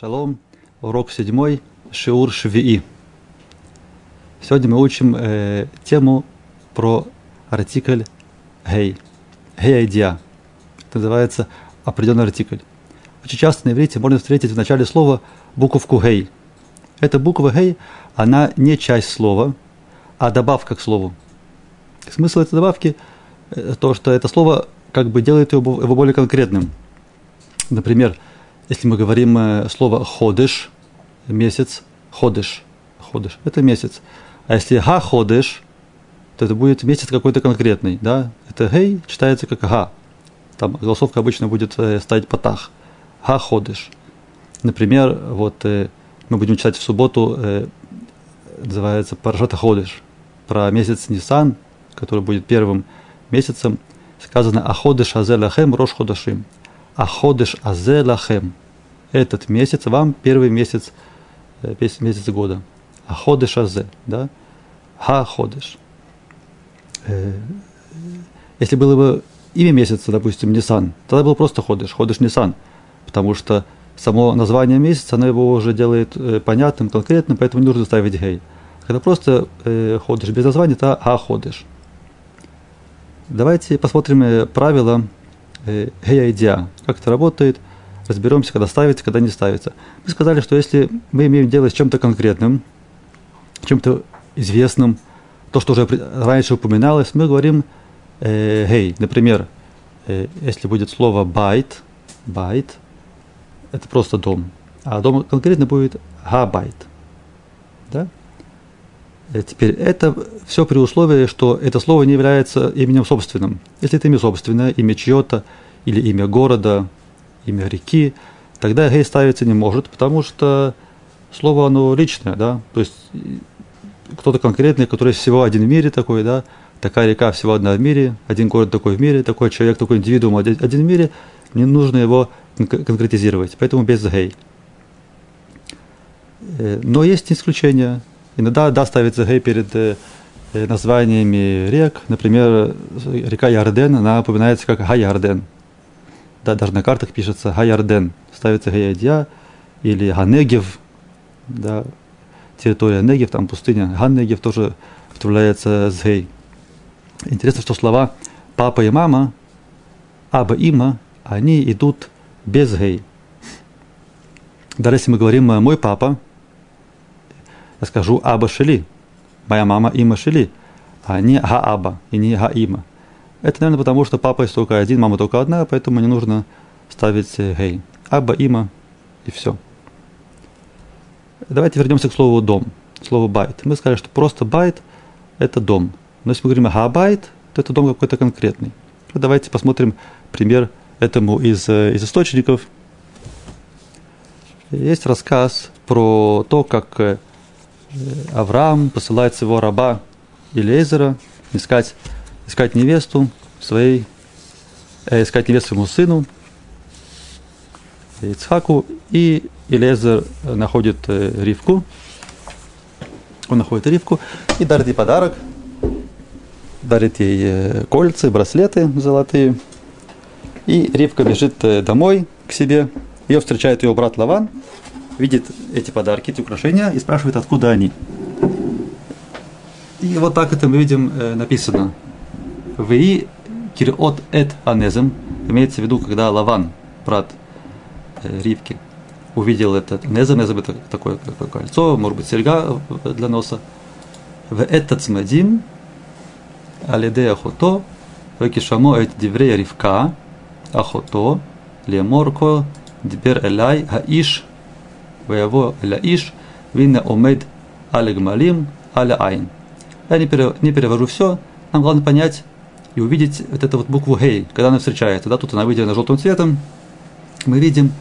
Шалом, урок седьмой, Шиур Швии. Сегодня мы учим э, тему про артикль гей, гей айдия. Это называется определенный артикль. Очень часто на иврите можно встретить в начале слова буковку гей. Эта буква гей, она не часть слова, а добавка к слову. Смысл этой добавки э, то, что это слово как бы делает его более конкретным. Например, если мы говорим э, слово ходыш, месяц, ходыш, ходыш, это месяц. А если га ходыш, то это будет месяц какой-то конкретный, да? Это гей читается как га. Там голосовка обычно будет э, ставить потах. Га ходыш. Например, вот э, мы будем читать в субботу, называется Парашата Ходыш, про месяц Нисан, который будет первым месяцем. Сказано Аходыш Азелахем Рош Ходашим. Аходыш Азе Лахем. Этот месяц вам первый месяц, э, месяц года. Аходыш Азе, да? Ха Ходыш. Э, если было бы имя месяца, допустим, Нисан, тогда был просто Ходыш, Ходыш Нисан, потому что само название месяца, оно его уже делает э, понятным, конкретным, поэтому не нужно ставить гей. Когда просто э, без названия, это а ходишь. Давайте посмотрим правила ה הידיעה, как это работает, разберемся, когда ставится, когда не ставится. Мы сказали, что если мы имеем дело с чем-то конкретным, чем-то известным, то, что уже раньше упоминалось, мы говорим э, гей. Например, э, если будет слово בית, בית, это просто дом, а дом конкретно будет габайт. Да? Э, теперь это все при условии, что это слово не является именем собственным. Если это имя собственное, имя чье-то, или имя города, имя реки, тогда гей ставиться не может, потому что слово оно личное, да, то есть кто-то конкретный, который всего один в мире такой, да, такая река всего одна в мире, один город такой в мире, такой человек, такой индивидуум один, один в мире, не нужно его конкретизировать, поэтому без гей. Э, но есть исключения. Иногда да, ставится гей перед э, названиями рек. Например, река Ярден, она упоминается как Га-Ярден. Да, даже на картах пишется Га-Ярден. Ставится Гаядья или Ганегев. Да, территория Негев, там пустыня. Ганнегев тоже вставляется с Гей. Интересно, что слова папа и мама, аба има, они идут без Гей. Даже если мы говорим мой папа, скажу Аба Шели, моя мама Има Шели, а не Га-Аба и не Га-Има. Это, наверное, потому что папа есть только один, мама только одна, поэтому не нужно ставить гей. Аба, Има и все. Давайте вернемся к слову дом, слову בית. Мы сказали, что просто בית – это дом. Но если мы говорим הבית, то это дом какой-то конкретный. Давайте посмотрим пример этому из, из источников. Есть рассказ про то, как э, Авраам посылает своего раба Элиэзера искать, искать невесту своей, э, искать невесту своему сыну Ицхаку, и Илезер находит э, Ривку, он находит Ривку и дарит ей подарок, дарит ей э, кольца, браслеты золотые, и Ривка бежит э, домой к себе, ее встречает ее брат Лаван – видит эти подарки, эти украшения и спрашивает, откуда они. И вот так это мы видим э, написано. Ви кириот эт анезем. Имеется в виду, когда Лаван, брат э, Ривки, увидел этот незем, незем это такое, такое кольцо, может быть, серьга для носа. В этот смадим, алиде ахото, векишамо эт диврея ривка, ахото, леморко, дибер элай, хаиш, Ваяво иш, винна омед аля гмалим аля айн. Я не, пере, не перевожу все, нам главное понять и увидеть вот эту вот букву гей, когда она встречается. Да, тут она выделена желтым цветом. Мы видим,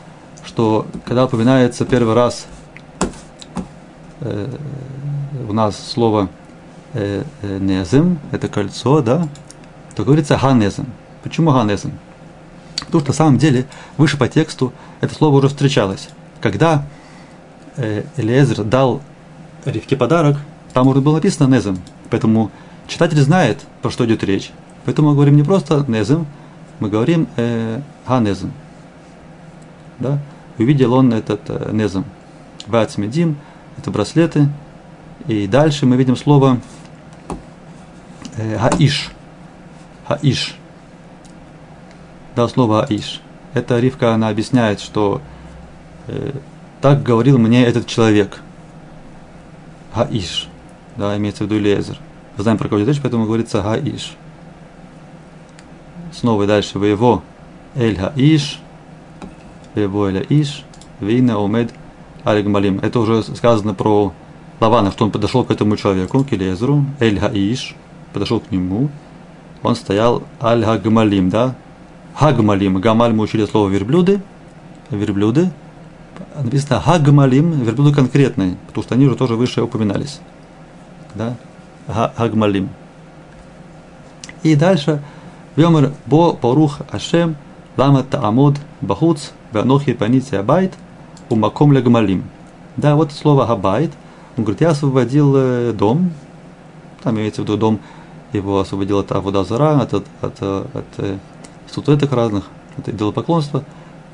что когда упоминается первый раз э, у нас слово э, э, незем, это кольцо, да, то говорится ганезем. Почему ганезем? Потому что на самом деле выше по тексту это слово уже встречалось. Когда э, Элиезер дал Ривке подарок, там уже было написано Незем. Поэтому читатель знает, про что идет речь. Поэтому мы говорим не просто Незем, мы говорим э, Ганезем. Да? увидел он этот э, незам. Вацмедим, это браслеты. И дальше мы видим слово э, хаиш. Хаиш. Да, слово хаиш. Эта Ривка, она объясняет, что э, так говорил мне этот человек. Хаиш. Да, имеется в виду Лезер. Мы знаем, про кого идет речь, поэтому говорится Хаиш. Снова дальше. Вы его Эль Хаиш. Вы его Эль Хаиш. Вина Умед Алигмалим. Это уже сказано про Лавана, что он подошел к этому человеку, к Элезеру. Эль Хаиш. Подошел к нему. Он стоял Аль Хагмалим, да? Хагмалим. Гамаль мы учили слово верблюды. Верблюды. Написано Хагмалим, верблюды конкретные, потому что они уже тоже выше упоминались. Да? Хагмалим. И дальше Вьомер бо порух Ашем лама таамод бахуц ванохи паните абайт умаком легмалим. Да, вот слово абайт. Он говорит, я освободил э, дом, там имеется в виду дом, его освободил от עבודה זרה, от, от, от, от э, статуэток разных, от идолопоклонства.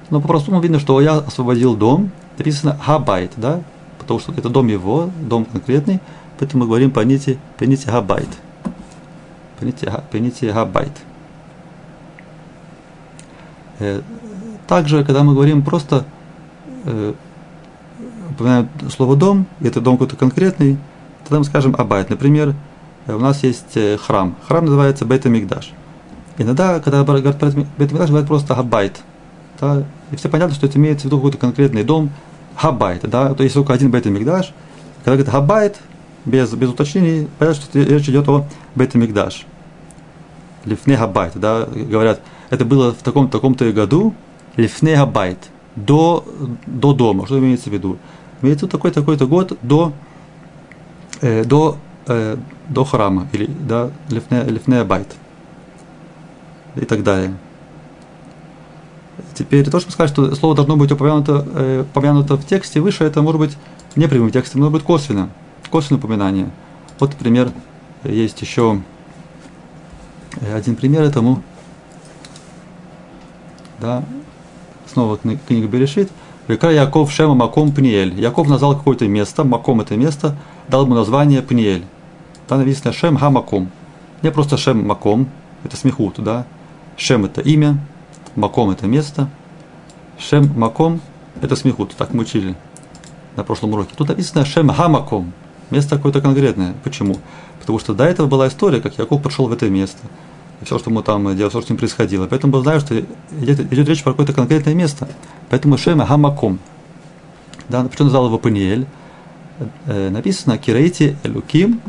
Но по-простому видно, что я освободил дом, написано הבית, да, потому что это дом его, дом конкретный, поэтому мы говорим понятие, понятие הבית. Понятие, понятие הבית. Э, также, когда мы говорим просто э, упоминаем слово дом, и это дом какой-то конкретный, тогда мы скажем הבית. Например, э, у нас есть храм. Храм называется בית המקדש. Иногда, когда говорят בית המקדש, говорят просто הבית. Да? И все понятно, что это имеется в виду какой-то конкретный дом, הבית. Да? То есть только один בית המקדש. Когда говорят הבית, без, без уточнений, понятно, что речь идет о בית המקדש. לפני הבית. Да? Говорят, это было в таком-то таком-то году, лифне габайт, до, до дома. Что имеется в виду? Имеется виду такой такой-то год до, э, до, э, до храма, или да, лифне, лифне абайт. И так далее. Теперь то, что сказать, что слово должно быть упомянуто, э, упомянуто в тексте выше, это может быть не прямым текстом, может быть косвенно, косвенное упоминание. Вот, например, есть еще э, один пример этому да, снова книга Берешит, Река Яков Шема Маком Пниель. Яков назвал какое-то место, Маком это место, дал ему название Пниель. Там написано Шем Ха Маком. Не просто Шем Маком, это смехут, да. Шем это имя, Маком это место. Шем Маком это смехут, так мы учили на прошлом уроке. Тут написано Шем Ха Маком, место какое-то конкретное. Почему? Потому что до этого была история, как Яков пришел в это место – и все, что ему там делал, все, что с ним происходило. Поэтому мы знаем, что идет, идет речь про какое-то конкретное место. Поэтому Шема Хамаком. Да, почему назвал его Паниэль? Э, написано Кирейти Элуким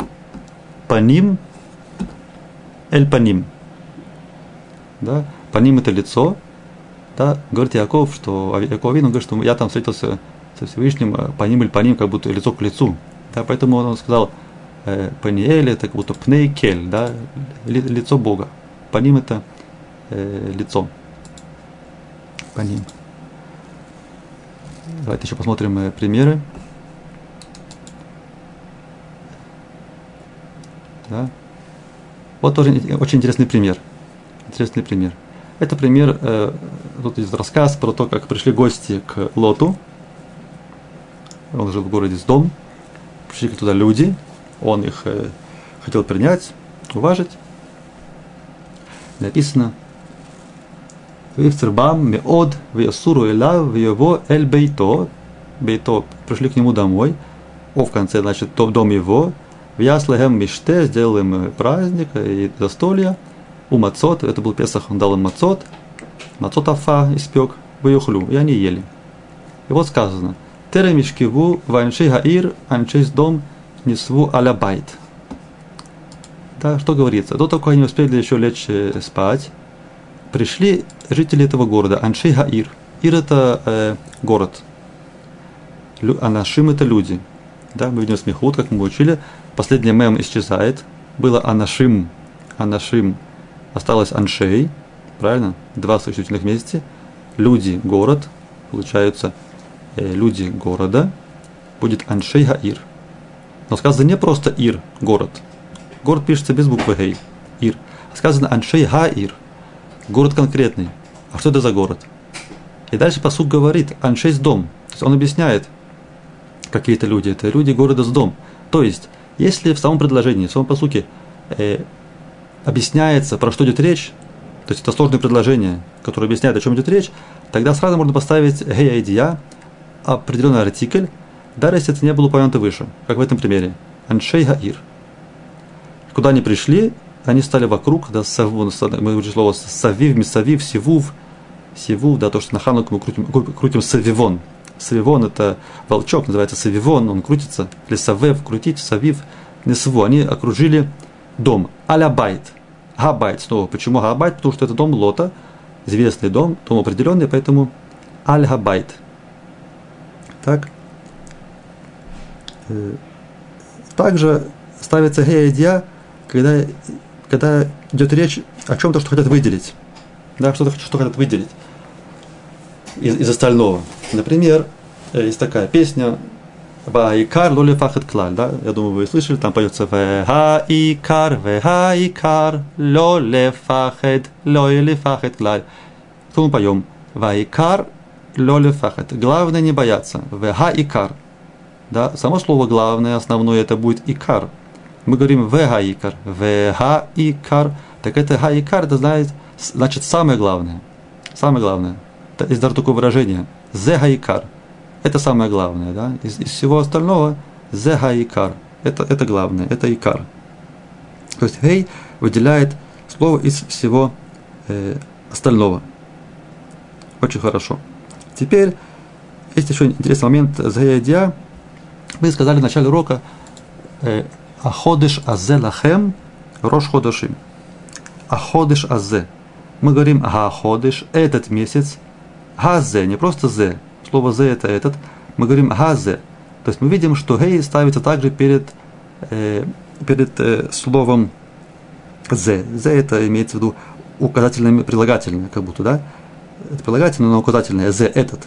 Паним Эль Паним. Да? Паним это лицо. Да? Говорит Яков, что Яков Авин, он говорит, что я там встретился со Всевышним э, Паним Эль Паним, как будто лицо к лицу. Да? Поэтому он сказал, э, Паниэль это как будто Пнейкель, да? лицо Бога. По ним это э, лицо. По ним. Давайте еще посмотрим э, примеры. Да. Вот тоже очень интересный пример. Интересный пример. Это пример, э, тут есть рассказ про то, как пришли гости к Лоту. Он жил в городе с дом. Пришли туда люди. Он их э, хотел принять, уважить написано Вивцербам меод веясуру элав его эль бейто. Бейто пришли к нему домой. О, в конце, значит, дом его. В Яслехем Миште сделал им праздник и застолье. У Мацот, это был Песах, он дал им Мацот. Мацот Афа испек, выехлю, и они ели. И вот сказано, Тере Мишкиву, Ваншей Гаир, Аншейс дом, Несву Алябайт. Да, что говорится? До того, как они успели еще лечь э, спать, пришли жители этого города, Аншей Гаир. Ир это э, город. Лю, Анашим это люди. Да, мы видим смехут, как мы учили. Последний мем исчезает. Было Анашим, Анашим. Осталось Аншей. Правильно? Два существительных вместе. Люди, город. Получаются э, люди города. Будет Аншей Гаир. Но сказано не просто Ир, город – Город пишется без буквы Гей. Ир. Сказано Аншей Ха-Ир. Город конкретный. А что это за город? И дальше посуд говорит, аншейс дом. То есть он объясняет, какие-то люди, это люди города с дом. То есть, если в самом предложении, в самом посуке э, объясняется, про что идет речь, то есть это сложное предложение, которое объясняет, о чем идет речь, тогда сразу можно поставить гей айдия, определенный артикль, даже если это не было упомянуто выше, как в этом примере. אנשי העיר. Куда они пришли, они стали вокруг, да, סבו, мы учим слово סביב, מסביב, סיבוב, סיבוב, да, то, что на хануку мы крутим, крутим סביבון. סביבון это волчок, называется סביבון, он крутится, или סובב, крутить, סביב, נסבו. Они окружили дом, על הבית. הבית снова. Почему הבית? Потому что это дом Лота, известный дом, дом определенный, поэтому על הבית. Так. Э, также ставится гея когда, когда идет речь о чем-то, что хотят выделить. Да, что-то, что хотят выделить из, из остального. Например, э, есть такая песня Ваикар лоли фахет клаль, да? Я думаю, вы слышали, там поется Ваикар, Ваикар, лоле фахет, лоли фахет клаль. Что мы поем? Ваикар, лоле фахет. Главное не бояться. Ваикар. Да, само слово главное, основное, это будет икар. Мы говорим вегаикар, вегаикар. Так это гаикар, это значит, значит самое главное. Самое главное. Есть даже такое выражение. Зегаикар. Это самое главное. Да? Из, из всего остального зегаикар. Это, это главное, это икар. То есть гей выделяет слово из всего э, остального. Очень хорошо. Теперь есть еще интересный момент заядия. Мы сказали в начале урока э, Аходыш азе лахем рош ходашим. Аходыш азе. Мы говорим Аходыш, этот месяц, Газе, не просто зе. Слово зе это этот. Мы говорим газе. То есть мы видим, что гей ставится также перед, э, перед э, словом зе. Зе это имеется в виду указательное прилагательное, как будто, да? Это прилагательное, но указательное. Зе этот.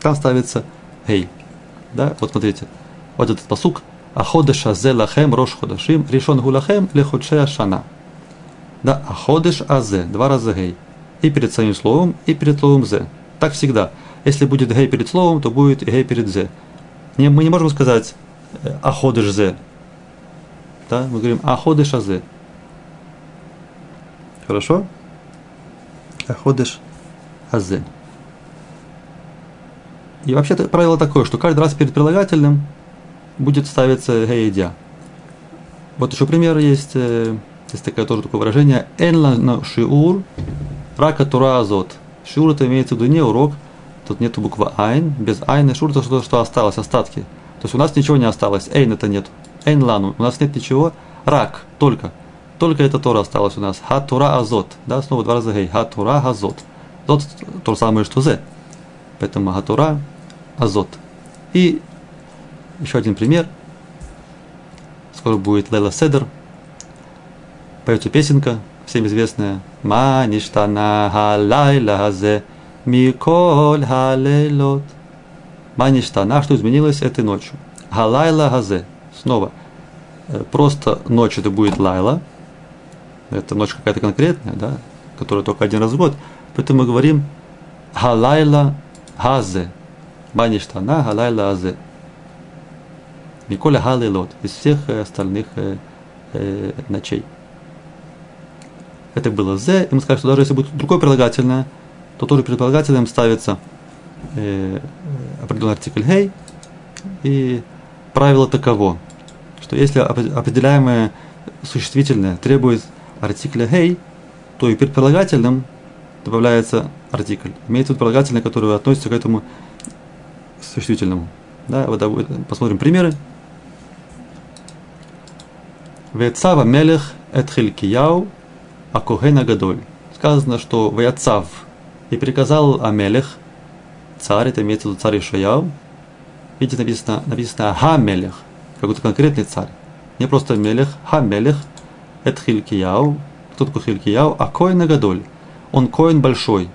Там ставится гей. Да, вот смотрите. Вот этот посук. Аходеш азе лахем рош ходашим, решен гулахем лехудше шана. Да, аходеш азе, два раза гей. И перед самим словом, и перед словом зе. Так всегда. Если будет гей перед словом, то будет гей перед зе. Не, мы не можем сказать э, аходыш зе. Да? Мы говорим аходыш азе. Хорошо? Аходыш азе. И вообще правило такое, что каждый раз перед прилагательным будет ставиться гейдя. Вот еще пример есть, э, есть такое тоже такое выражение. Энла шиур рака тура азот. Шур это имеется в виду не урок, тут нету буквы айн, без айна шур это что, что осталось, остатки. То есть у нас ничего не осталось, эйн это нет, эйн лану, у нас нет ничего, рак, только. Только это Тора осталось у нас. Хатура азот. Да, снова два раза гей. Хатура азот. Зот то же самое, что зе. Поэтому хатура азот. И еще один пример. Скоро будет Лейла Седер. Поется песенка всем известная «Ма ништана халайла хазе миколь халейлот». «Ма ништана» что изменилось этой ночью? «Халайла хазе». Снова. Э, просто ночь это будет лайла. Это ночь какая-то конкретная, да, которая только один раз в год. Поэтому мы говорим «Халайла хазе». «Ма ништана халайла хазе». Миколя халейлот. Из всех остальных э, э, ночей это было «зе», и мы сказали, что даже если будет другое прилагательное, то тоже перед прилагательным ставится э, определенный артикль «гей», и правило таково, что если определяемое существительное требует артикля «гей», то и перед прилагательным добавляется артикль. Имеется прилагательное, которое относится к этому существительному. Да, вот посмотрим примеры. Вецава мелех эт хилькияу а Когена Гадоль. Сказано, что Ваяцав и приказал Амелех, царь, это имеется в виду царь Ишаяу. Видите, написано, написано Хамелех, какой-то конкретный царь. Не просто Мелех, Хамелех, это Хилькияу. Кто такой Хилькияу? А Коин Гадоль. Он Коин большой.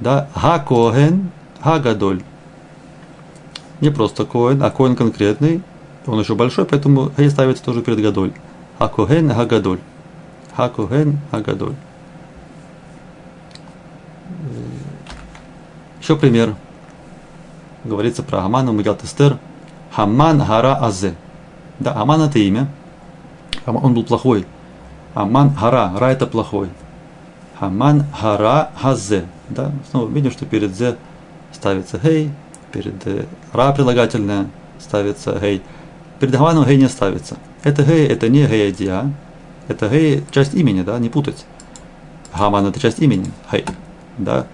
Да? Ха Коген, Ха Гадоль. Не просто Коин, а Коин конкретный. Он еще большой, поэтому Хей ставится тоже перед Гадоль. А Коген, Ха Гадоль. Агадоль. Еще пример. Говорится про Амана Магилат Эстер. Хаман Гара Азе. Да, Аман это имя. Он был плохой. Аман Гара. Ра это плохой. Хаман Гара Хазе. Да, снова видим, что перед Зе ставится Гей, перед э, Ра прилагательное ставится Гей. Перед Хаманом Гей не ставится. Это Гей, это не Гей Диа. Это Гей часть имени, да, не путать. Хаман это часть имени. Гей. Да.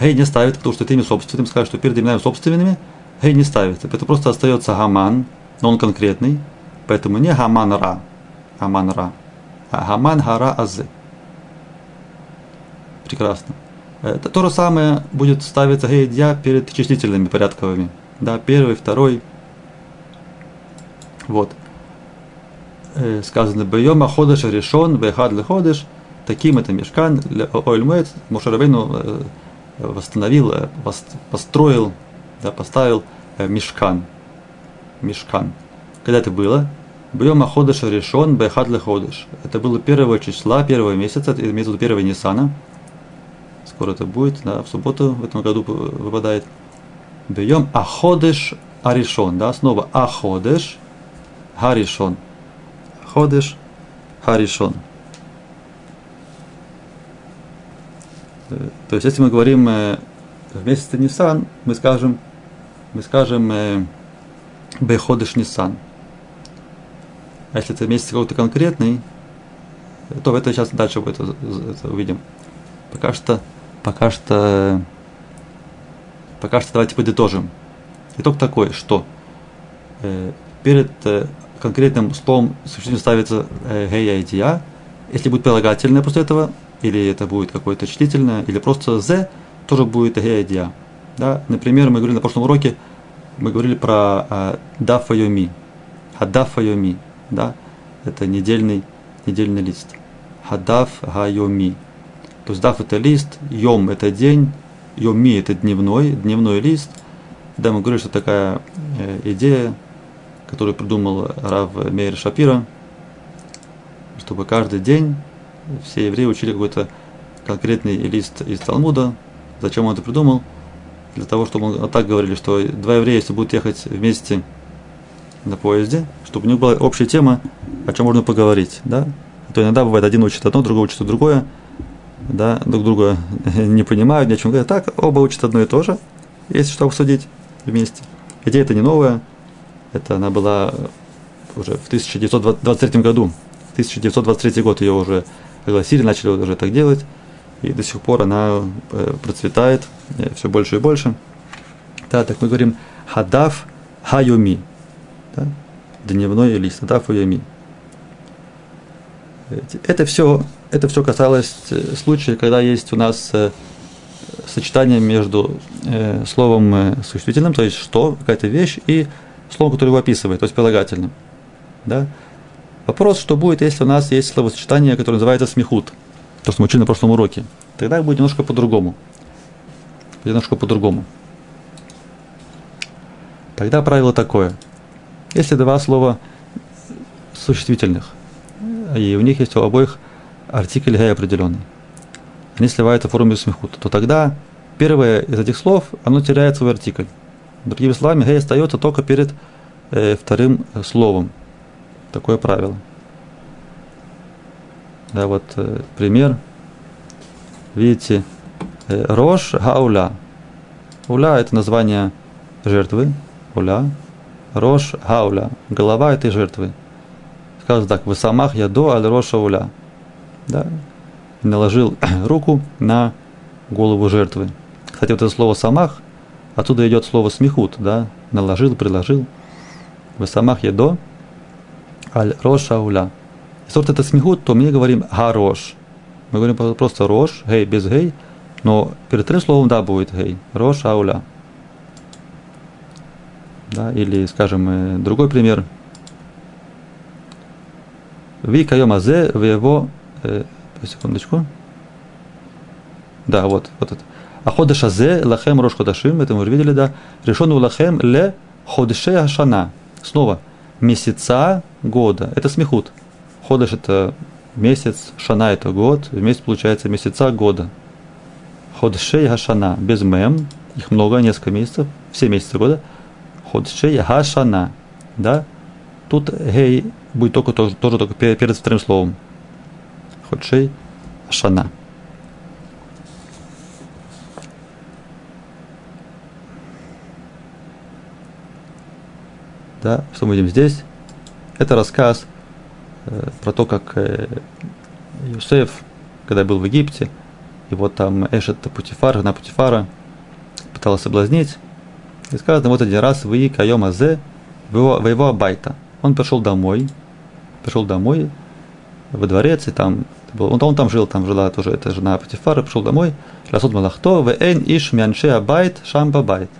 Гей не ставит, потому что это имя собственным. Скажет, что перед именами собственными Гей не ставится. Это просто остается Гаман, но он конкретный. Поэтому не Гаман Ра. Гаман Ра. А Гаман Гара Азе. Прекрасно. Это то же самое будет ставиться гейдья перед числительными порядковыми. Да, первый, второй. Вот. Э, сказано, Бейома ходыш решен, бейхад ходыш, таким это мешкан, ойлмет, Мушарабейну э, восстановил, э, построил, да, поставил мешкан. Мешкан. Когда это было? Бьем ходыш решен, бейхад ходыш. Это было первого числа, первого месяца, это имеется в виду первого Ниссана скоро это будет, да, в субботу в этом году выпадает. Бьем аходыш аришон, да, снова аходыш харишон. Ходыш харишон. То есть, если мы говорим э, в месяце Нисан, мы скажем, мы скажем э, Беходыш Нисан. А если это месяц какой-то конкретный, то это сейчас дальше будет, это увидим. Пока что пока что, пока что давайте подытожим. Итог такой, что э, перед э, конкретным словом существительным ставится э, гея идея. Если будет прилагательное после этого, или это будет какое-то числительное, или просто з, тоже будет гея идея. Да? Например, мы говорили на прошлом уроке, мы говорили про э, дафа йоми. Хадафа йоми. Да? Это недельный, недельный лист. Хадаф гайоми. То есть дав это лист, йом это день, йоми это дневной, дневной лист. Да, мы говорили, что такая э, идея, которую придумал Рав Мейер Шапира, чтобы каждый день все евреи учили какой-то конкретный лист из Талмуда. Зачем он это придумал? Для того, чтобы он так говорили, что два еврея, если будут ехать вместе на поезде, чтобы у них была общая тема, о чем можно поговорить, да? А то иногда бывает один учит одно, другой учит другое, да, друг друга не понимают, ни о чем говорят. Так, оба учат одно и то же, есть что обсудить вместе. Идея это не новая, это она была уже в 1923 году. В 1923 год ее уже огласили, начали уже так делать, и до сих пор она э, процветает э, все больше и больше. Да, так мы говорим хадав хайоми, да, дневной лист, хадав хайоми. Это все это все касалось э, случая, когда есть у нас сочетание между словом существительным, то есть что, какая-то вещь, и словом, которое его описывает, то есть прилагательным. Да? Вопрос, что будет, если у нас есть словосочетание, которое называется смехут, то, что мы учили на прошлом уроке. Тогда будет немножко по-другому. Немножко по-другому. Тогда правило такое. Если два слова существительных, и у них есть у обоих артикль гей определенный, они сливаются в форме смехут, то тогда первое из этих слов, оно теряет свой артикль. Другими словами, гей остается только перед э, вторым словом. Такое правило. Да, вот э, пример. Видите, э, Рош Гауля. Уля – это название жертвы. Уля. Рош Гауля. Голова этой жертвы. Сказано так. В самах яду аль Роша Уля да, и наложил руку на голову жертвы. Кстати, вот это слово «самах», оттуда идет слово «смехут», да, наложил, приложил. В «самах едо», аль рош ауля. Если вот это смехут, то мы говорим «гарош». Мы говорим просто «рош», «гей» без «гей», но перед третьим словом «да» будет «гей», «рош ауля». Да, или, скажем, э, другой пример. Ви кайом азе в его э, секундочку. Да, вот, вот это. А ходыш азе лахем рош ходашим, это мы уже видели, да. Решен лахем ле ходыше ашана. Снова, месяца года. Это смехут. Ходыш это месяц, шана это год, вместе получается месяца года. Ходыше ашана без мем, их много, несколько месяцев, все месяцы года. Ходшей Хашана, да, тут гей будет только тоже, тоже только перед вторым словом. Ходшей Шана. Да, что мы видим здесь? Это рассказ э, про то, как э, Юсеф, когда был в Египте, вот там אשת פוטיפר, жена Путифара, пыталась соблазнить. И сказано, вот один раз ויהי כהיום הזה, ויבא הביתה. Он пришел домой, пришел домой во дворец, и там он, он там жил, там жила тоже эта жена Патифара, пришел домой, לעשות מלאכתו, ואין איש מאנשי הבית, שם בבית.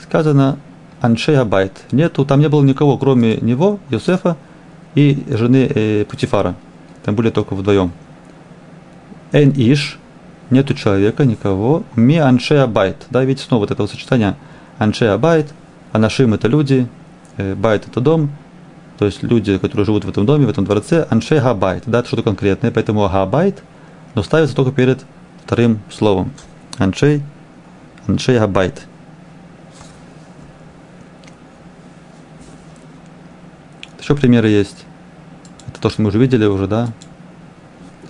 Сказано, אנשי הבית. Нету, там не было никого, кроме него, Йосефа и жены э, Путифара. Там были только вдвоем. אין איש, нету человека, никого. מאנשי הבית. Да, видите, снова вот это вот сочетание. אנשי הבית, אנשים это люди, э, בית это дом, то есть люди, которые живут в этом доме, в этом дворце, אנשי הבית, да, это что-то конкретное, поэтому הבית, но ставится только перед вторым словом. אנשי, אנשי הבית. Еще примеры есть. Это то, что мы уже видели уже, да.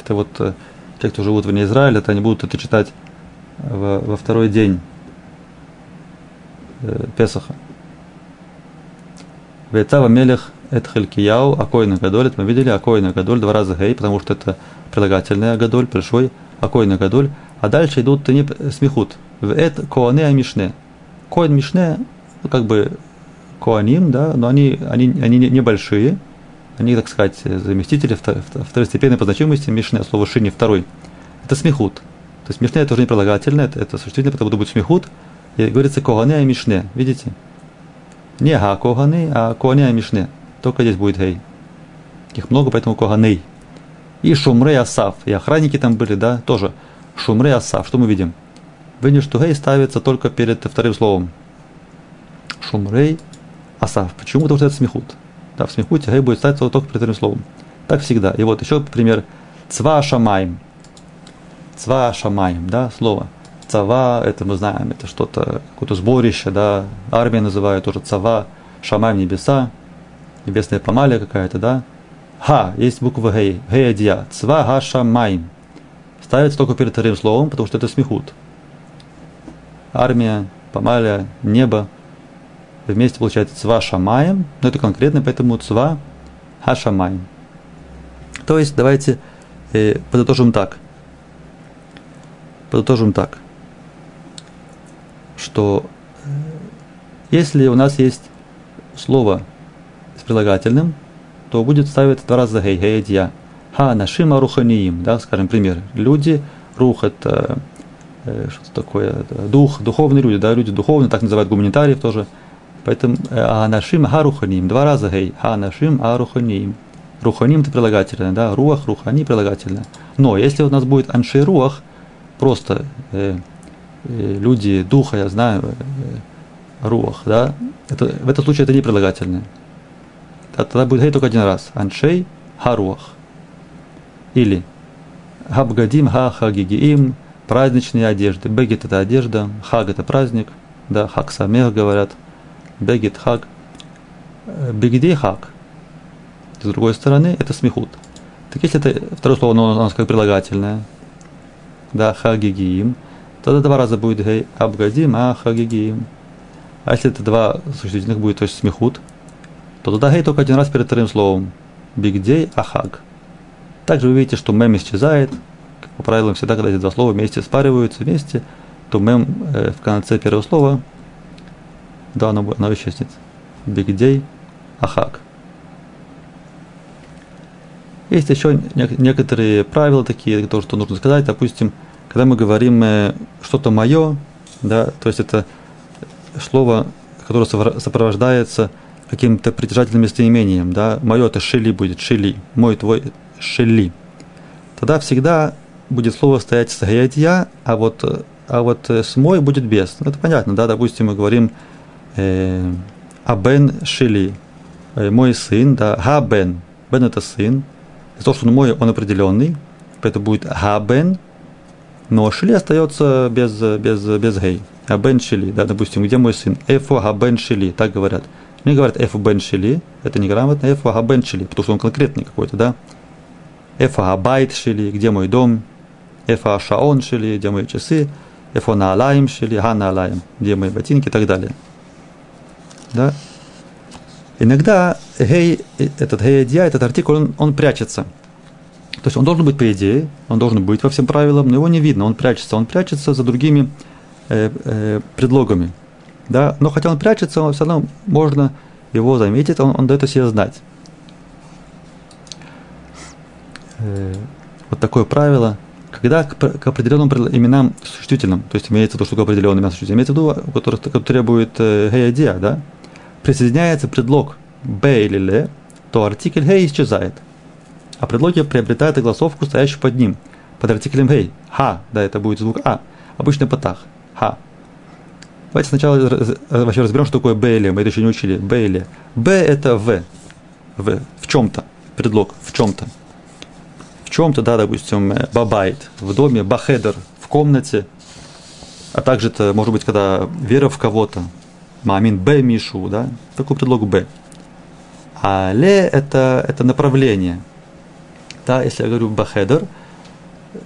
Это вот э, те, кто живут вне Израиля, это они будут это читать во, во второй день э, Песаха. Вейцава Мелех это Хелькияу, Акойна Гадоль, это мы видели, Акойна Гадоль, два раза Гей, потому что это прилагательная Гадоль, большой, Акойна Гадоль, а дальше идут не смехут. В это Коане Мишне. Коэн Мишне, ну, как бы Коаним, да, но они, они, они небольшие, они, так сказать, заместители второстепенной по значимости, Мишне, слово Шини второй. Это смехут. То есть Мишне это уже не прилагательное, это, это существительное, потому что будет смехут. И говорится Когане и Мишне, видите? Не Га Коганы, а Когане и Мишне. Только здесь будет гей. Их много, поэтому коганей. И шумрей асав. И охранники там были, да, тоже. Шумрей асав. Что мы видим? Видим, что гей ставится только перед вторым словом. Шумрей асав. Почему? Потому что это смехут. Да, в смехуте гей будет ставиться только вторым словом. Так всегда. И вот еще пример. Цва шамаем. Цва шамаем, да, слово. Цава, это мы знаем, это что-то, какое-то сборище, да, армия называют тоже цава, шамаем небеса, небесная помалия какая-то, да? Ха, есть буква Гей, Гей Адия, Цва Хаша Майм. Ставится только перед вторым словом, потому что это смехут. Армия, помалия, небо. Вместе получается Цва Шамаем, но это конкретно, поэтому Цва Хашамаем. То есть, давайте э, подытожим так. Подытожим так, что э, если у нас есть слово прилагательным, то будет ставить два раза гей, гей, я. Ха, нашима руханиим, да, скажем, пример. Люди, рух это э, что такое, дух, духовные люди, да, люди духовные, так называют гуманитариев тоже. Поэтому э, а нашим ха руханим, два раза гей, ха нашим а руханим. Это прилагательное, да, руах, рухани прилагательное. Но если у нас будет аншей руах, просто э, э, люди духа, я знаю, э, руах, да, это, в этом случае это не прилагательное тогда будет гей только один раз. Аншей харуах. Или Хабгадим ха хагигиим, праздничные одежды. Бегет это одежда, хаг это праздник, да, хаг самех говорят, бегет хаг, бегидей хаг. С другой стороны, это смехут. Так если это второе слово, оно у нас как прилагательное, да, хагигиим, тогда два раза будет гей, абгадим, а хагигиим. А если это два существительных будет, то есть смехут, то туда гей только один раз перед вторым словом. Бигдей ахаг. Также вы видите, что мем исчезает. По правилам всегда, когда эти два слова вместе спариваются вместе, то мем э, в конце первого слова, да, оно, оно исчезнет. Бигдей ахаг. Есть еще некоторые правила такие, то, что нужно сказать. Допустим, когда мы говорим э, что-то мое, да, то есть это слово, которое сопровождается каким-то притяжательным местоимением, да, мое это шили будет, шили, мой твой шили, тогда всегда будет слово стоять с я, а вот, а вот с мой будет без. Ну, это понятно, да, допустим, мы говорим э, абен шили, э, мой сын, да, габен, бен это сын, то, что он мой, он определенный, поэтому будет габен, но шили остается без, без, без гей. А бен шили, да, допустим, где мой сын? Эфу бен шили, так говорят. Мне говорят эфу бен шили, это неграмотно, эфу бен шили, потому что он конкретный какой-то, да. Эфу байт шили, где мой дом? Эфу шаон шили, где мои часы? Эфу наалаем шили, ха наалаем, где мои ботинки и так далее. Да? Иногда гей, этот гей этот артикль, он, он прячется. То есть он должен быть по идее, он должен быть во всем правилам, но его не видно, он прячется, он прячется за другими э, э, предлогами. Да? Но хотя он прячется, он все равно можно его заметить, он, он дает о себе знать. Э, вот такое правило, когда к, к определенным именам существительным, то есть имеется виду, что к определенным именам существительным, имеется в виду, который, который требует э, геядия, да, присоединяется предлог б или ле, то артикль гей исчезает. А предлоги приобретают огласовку, стоящую под ним, под артиклем гей. Ха, да, это будет звук А. Обычно патах. Ха. Давайте сначала вообще разберем, что такое Б или мы это еще не учили. Б или. ב это В. В. В чем-то. Предлог. В чем-то. В чем-то, да, допустим, э, בבית. В доме. בחדר. В комнате. А также это может быть, когда вера в кого-то. מאמין במישהו, да. Такой предлог ב. А ל это, это направление. Да, если я говорю בחדר,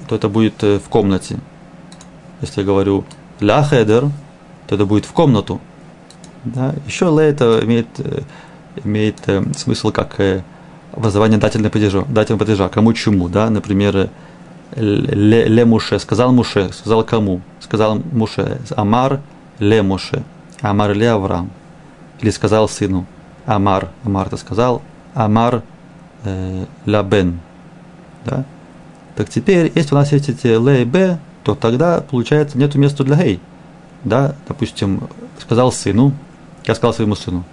то это будет э, в комнате. Если я говорю לחדר, то это будет в комнату. Да? Еще ל это имеет, э, имеет э, смысл как э, образование дательного падежа, дательного падежа, кому чему, да, например, ל, למשה, сказал Муше, сказал кому, сказал Муше, אמר למשה, אמר לאברהם, или сказал сыну, אמר, אמר это сказал, אמר э, לבן, да. Так теперь, если у нас есть эти ל и ב, то тогда, получается, нет места для гей да, допустим, сказал сыну, я сказал своему сыну,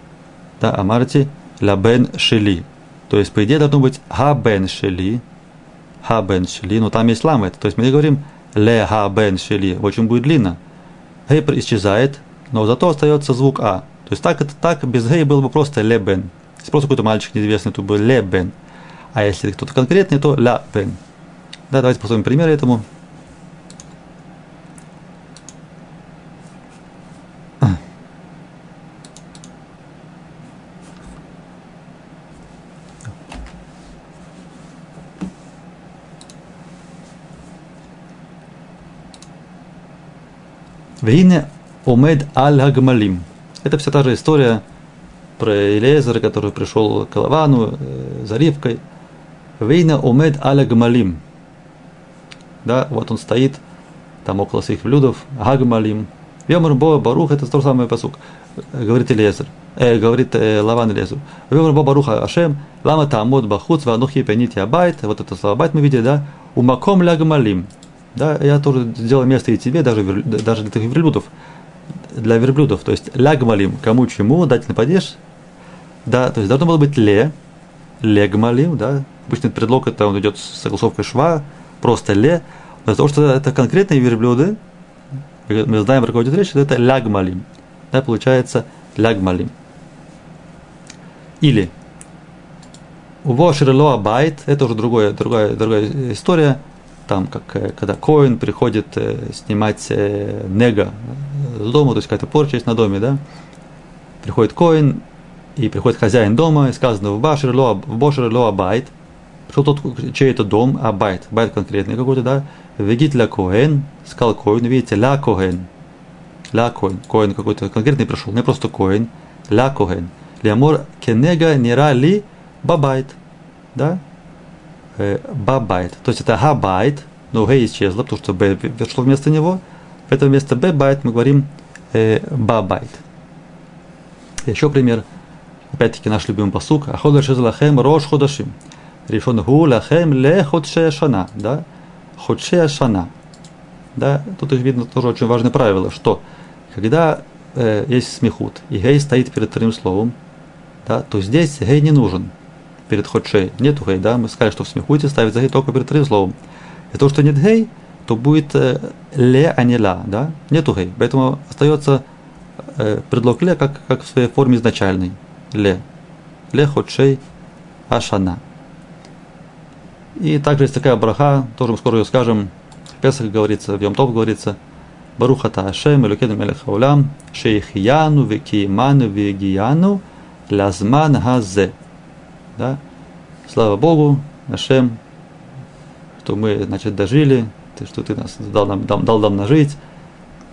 да, Амарти ля бен шели. То есть, по идее, должно быть ха бен шели, ха бен шели, но там есть ламет. То есть, мы говорим ле ха бен шели, очень будет длинно. Гей исчезает, но зато остается звук а. То есть, так, это, так без гей было бы просто ле бен. Если просто какой-то мальчик неизвестный, то бы ле бен. А если кто-то конкретный, то ля бен. Да, давайте посмотрим пример этому. Вейне омед аль гамалим. Это вся та же история про Элезера, который пришел к Лавану э, за Ривкой. והנה עומד על הגמלים. Да, вот он стоит там около своих верблюдов, הגמלים. ויאמר בוא ברוך, это тот самый пасук, говорит Элезер, э, говорит э, Лаван Элезер. ויאמר בוא ברוך ה׳, למה תעמוד בחוץ, ואנכי פניתי הבית, вот это слово בית мы видели, да, ומקום לגמלים. Да, я тоже сделал место и тебе, даже, даже для таких верблюдов. Для верблюдов. То есть лягмалим, кому чему, дать падеж. Да, то есть должно было быть ле, легмалим, да. Обычно предлог это он идет с согласовкой шва, просто ле. Но из-за того, что это конкретные верблюды, мы знаем, про кого идет речь, это лягмалим. Да, получается лягмалим. Или Вошерлоа Байт, это уже другая, другая, другая история, там, как э, когда Коин приходит э, снимать э, нега с дома, то есть какая-то порча есть на доме, да, приходит коэн, и приходит хозяин дома, и сказано ובא אשר לו, ובא אשר לו הבית, пришел тот, чей это дом, הבית, конкретный какой-то, да, Вегит ля Коэн, сказал Коин, видите, ля Коэн, ля Коэн, Коэн какой-то конкретный пришел, не просто коэн, לכהן, לאמר כנגע נראה לי בבית, да, э, בבית. То есть это הבית, но г исчезло, потому что б вошло вместо него. Это вместо б байт мы говорим э, бабайт. Еще пример. Опять-таки наш любимый посук. Ахода шизлахем рош ходашим. Решен гу лахем ле ходше шана. Да? Ходше шана. Да? Тут видно тоже очень важное правило, что когда э, есть смехут, и гей стоит перед вторым словом, да, то здесь гей не нужен перед ходшей. Нету гей, да, мы сказали, что в смехуте ставится гей только перед вторым словом. И то, что нет гей, то будет э, ле, а не ла, да, нету гей. Поэтому остается э, предлог ле как, как в своей форме изначальной. Ле. Ле ходшей ашана. И также есть такая браха, тоже мы скоро ее скажем, Песах говорится, в Йом-Тов говорится, Барухата Ашем, Элюкену Мелех Хаулям, Шейхияну, Викииману, Вегияну, Лазман Хазе. Да? Слава Богу, Ашем, что мы, значит, дожили, что ты нас дал нам, дал, дал нам нажить,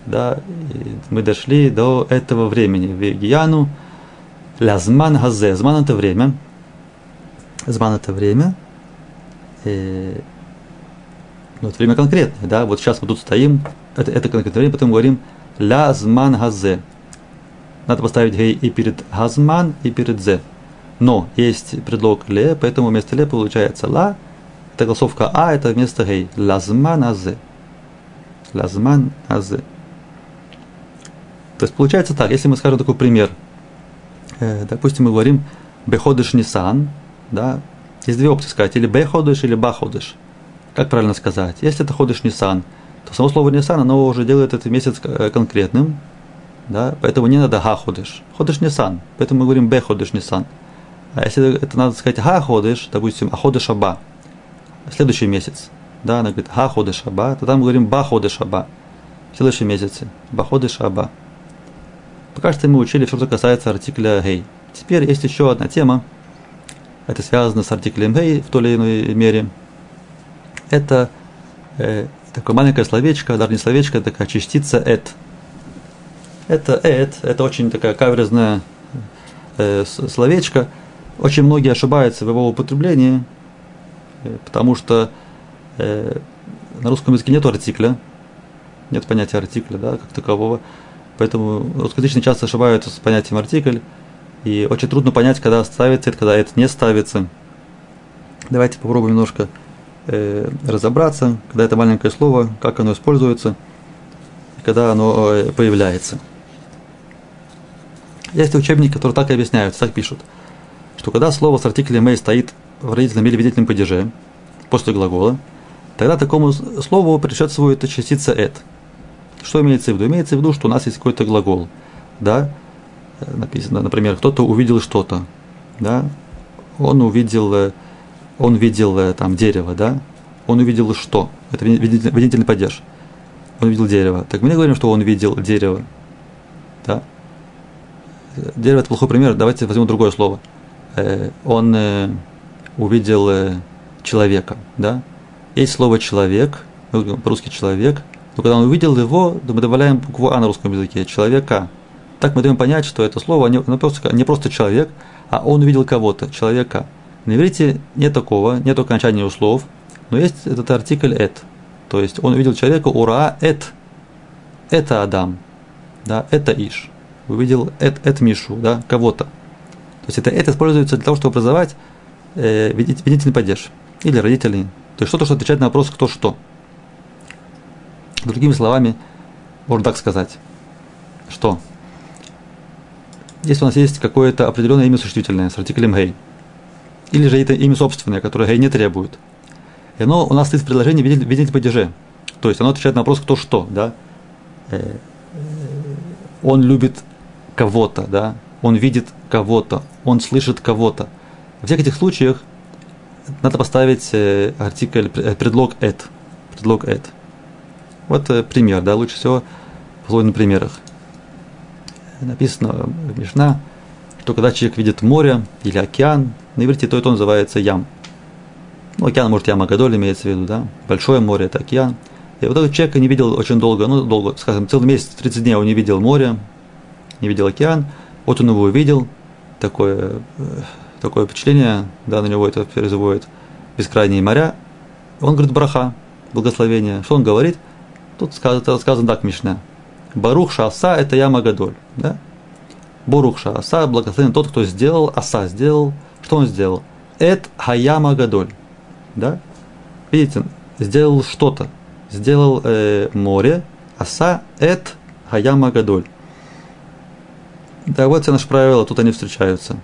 да, и мы дошли до этого времени. Вегияну, Лазман Хазе. Зман это время. Зман это время. И, ну, это время конкретное, да, вот сейчас мы тут стоим, это, это конкретное время, потом говорим Лазман Хазе. Надо поставить гей и перед Газман, и перед Зе. Но есть предлог ле, поэтому вместо ле получается ла. Это голосовка а, это вместо гей. Лазман азе. Лазман азе. То есть получается так, если мы скажем такой пример. Э, допустим, мы говорим беходыш нисан, да, есть две опции сказать, или беходыш, или баходыш. Как правильно сказать? Если это ходыш нисан, то само слово нисан, оно уже делает этот месяц э, конкретным, да, поэтому не надо ха ходыш. Нисан, поэтому мы говорим бе ходыш нисан. А если это надо сказать ха ходыш, допустим, а ходыш аба, следующий месяц, да, она говорит ха ходыш аба, то там мы говорим ба ходыш аба, в следующем месяце, ба ходыш аба. Пока что мы учили все, что касается артикля гей. Теперь есть еще одна тема, это связано с артиклем гей в той или иной мере. Это э, такое маленькое словечко, даже не словечко, это такая частица «эт». Это «эт», это очень такая каверзная э, словечко. Очень многие ошибаются в его употреблении, потому что э, на русском языке нет артикля, нет понятия артикля, да, как такового. Поэтому русскоязычные часто ошибаются с понятием артикль, и очень трудно понять, когда ставится это, когда это не ставится. Давайте попробуем немножко э, разобраться, когда это маленькое слово, как оно используется, когда оно э, появляется. Есть учебники, которые так и объясняют, так пишут, что когда слово с артиклем «мэй» стоит в родительном или видительном падеже, после глагола, тогда такому слову предшествует частица «эт». Что имеется в виду? Имеется в виду, что у нас есть какой-то глагол, да, написано, например, кто-то увидел что-то, да, он увидел, э, он видел э, там дерево, да, он увидел что? Это водительный падеж. Он увидел дерево. Так мы не говорим, что он видел дерево, да. Дерево это плохой пример. Давайте возьмем другое слово. Э, он увидел человека, да. Есть слово человек, по-русски человек, но когда он увидел его, то мы добавляем букву А на русском языке, человека. Так мы даем понять, что это слово не, не, просто, не просто человек, а он увидел кого-то, человека. На иврите нет такого, нет окончания слов, но есть этот артикль «эт». То есть он увидел человека «ура эт». Это Адам, да, это Иш. Увидел «эт, эт Мишу, да, кого-то. То есть это «эт» используется для того, чтобы образовать э, видительный падеж или родителей. То есть что-то, что отвечает на вопрос «кто что». Другими словами, можно так сказать, что если у нас есть какое-то определенное имя существительное с артиклем «гей», или же это имя собственное, которое «гей» не требует, и оно у нас стоит в предложении видеть падеже, то есть оно отвечает на вопрос «кто что», да, э, э, он любит кого-то, да, он видит кого-то, он слышит кого-то. В всех этих случаях надо поставить э, артикль, предлог «эт», предлог «эт». Вот пример, да, лучше всего пословить на примерах написано в Мишна, что когда человек видит море или океан, на иврите то это называется ям. Ну, океан, может, яма Гадоль имеется в виду, да? Большое море – это океан. И вот этот человек не видел очень долго, ну, долго, скажем, целый месяц, 30 дней он не видел море, не видел океан. Вот он его увидел, такое, э, такое впечатление, да, на него это производит бескрайние моря. Он говорит браха, благословение. Что он говорит? Тут сказано, сказано так, Мишна. Барух Шааса – это яма Гадоль. Да? Барух Шааса – благословен тот, кто сделал, Аса сделал. Что он сделал? Эт Хаяма Гадоль. Да? Видите, сделал что-то. Сделал э, море, Аса Эт Хаяма Гадоль. Да, вот все наши правила, тут они встречаются.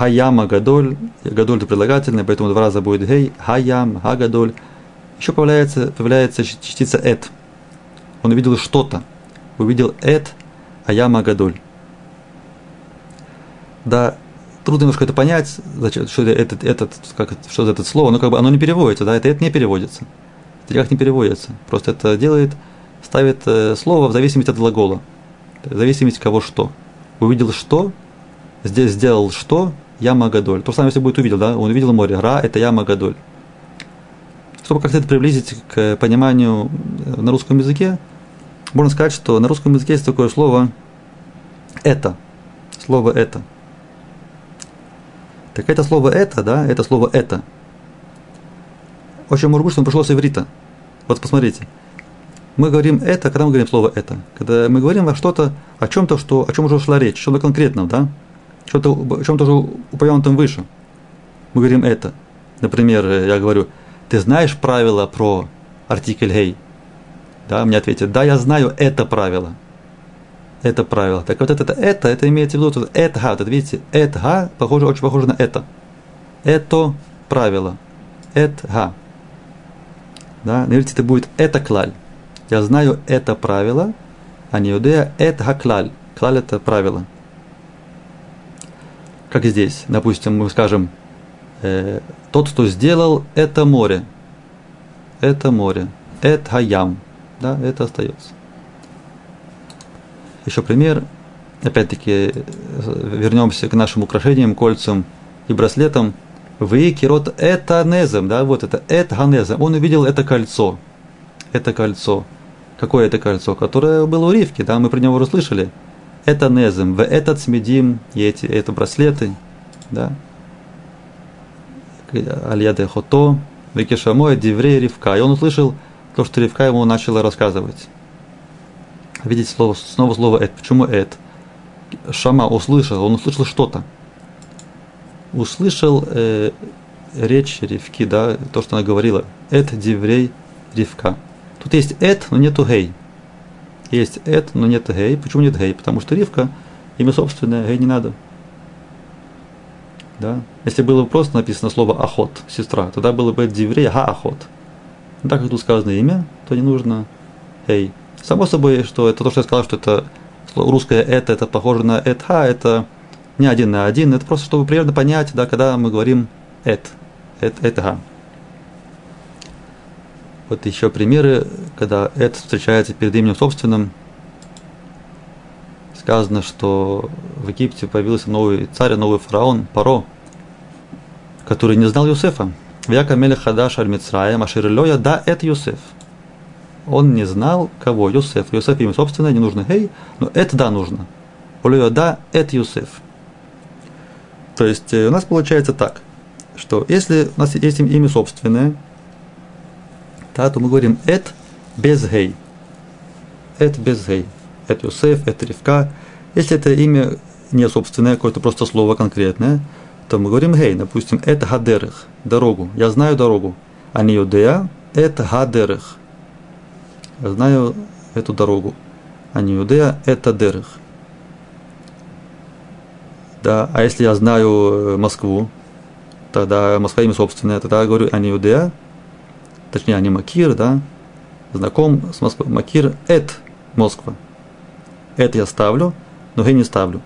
Хаяма Гадоль, Гадоль это прилагательное, поэтому два раза будет гей, Хаям, Хагадоль. Еще появляется, появляется частица эт. Он увидел что-то увидел Эт Аяма Гадоль. Да, трудно немножко это понять, зачем, что это, этот, как, что это слово, но как бы оно не переводится, да, это, это не переводится. Это никак не переводится. Просто это делает, ставит э, слово в зависимости от глагола. В зависимости от кого что. Увидел что, здесь сделал что, яма гадоль. То же самое, если будет увидел, да, он увидел море. Ра – это яма гадоль. Чтобы как-то это приблизить к пониманию э, на русском языке, можно сказать, что на русском языке есть такое слово «это». Слово «это». Так это слово «это», да, это слово «это». Очень может быть, что он пришло с иврита. Вот посмотрите. Мы говорим «это», когда мы говорим слово «это». Когда мы говорим о что-то, о чем-то, что, о чем уже шла речь, что-то конкретном, да? Что-то, чем-то уже упомянутом выше. Мы говорим «это». Например, я говорю, ты знаешь правила про артикль «гей»? Да, мне ответят, да, я знаю это правило. Это правило. Так вот это, это, это имеется в виду, это, вот это, видите, это, похоже, очень похоже на это. Это правило. Это. Да, на это будет это клаль. Я знаю это правило, а не иудея это клаль. Клаль это правило. Как здесь, допустим, мы скажем, э, тот, кто сделал это море, это море, это ям да, это остается. Еще пример. Опять-таки, вернемся к нашим украшениям, кольцам и браслетам. Вы кирот это незем, да, вот это, это ганезем. Он увидел это кольцо. Это кольцо. Какое это кольцо? Которое было у Ривки, да, мы про него услышали. Это незем, в этот смедим, и эти, это браслеты, да. Альяде хото, векешамой, диврей, Ривка. И он услышал, то, что Ривка ему начала рассказывать. Видите слово, снова слово «эт». Почему «эт»? Шама услышал, он услышал что-то. Услышал э, речь Ривки, да, то, что она говорила. «Эт диврей Ривка». Тут есть «эт», но нету «гей». Есть «эт», но нет «гей». Почему нет «гей»? Потому что Ривка, имя собственное, «гей» не надо. Да? Если было бы просто написано слово «охот», сестра, тогда было бы «диврей га охот». Но так как тут сказано имя, то не нужно «эй». Само собой, что это то, что я сказал, что это русское «это», это похоже на «этха», это не один на один, это просто чтобы примерно понять, да, когда мы говорим «эт», «эт», «этха». Вот еще примеры, когда «эт» встречается перед именем собственным. Сказано, что в Египте появился новый царь, новый фараон, Паро, который не знал Юсефа. Вяка Мелех Хадаш Аль Мицраем Аширлёя да это Юсеф. Он не знал, кого Юсеф. Юсеф имя собственное, не нужно хей, но это да нужно. Улёя да это Юсеф. То есть э, у нас получается так, что если у нас есть имя собственное, да, то мы говорим эт без гей. Эт без гей. Это Юсеф, это Ривка. Если это имя не собственное, какое-то просто слово конкретное, то мы говорим гей, допустим, это гадерых, дорогу. Я знаю дорогу. А не юдея, это гадерых. Я знаю эту дорогу. А не юдея, это дерых. Да, а если я знаю э, Москву, тогда Москва имя собственное, тогда я говорю а не юдея, точнее, не Макир, да, знаком с Москвой. Макир – это Москва. Это я ставлю, но я не ставлю.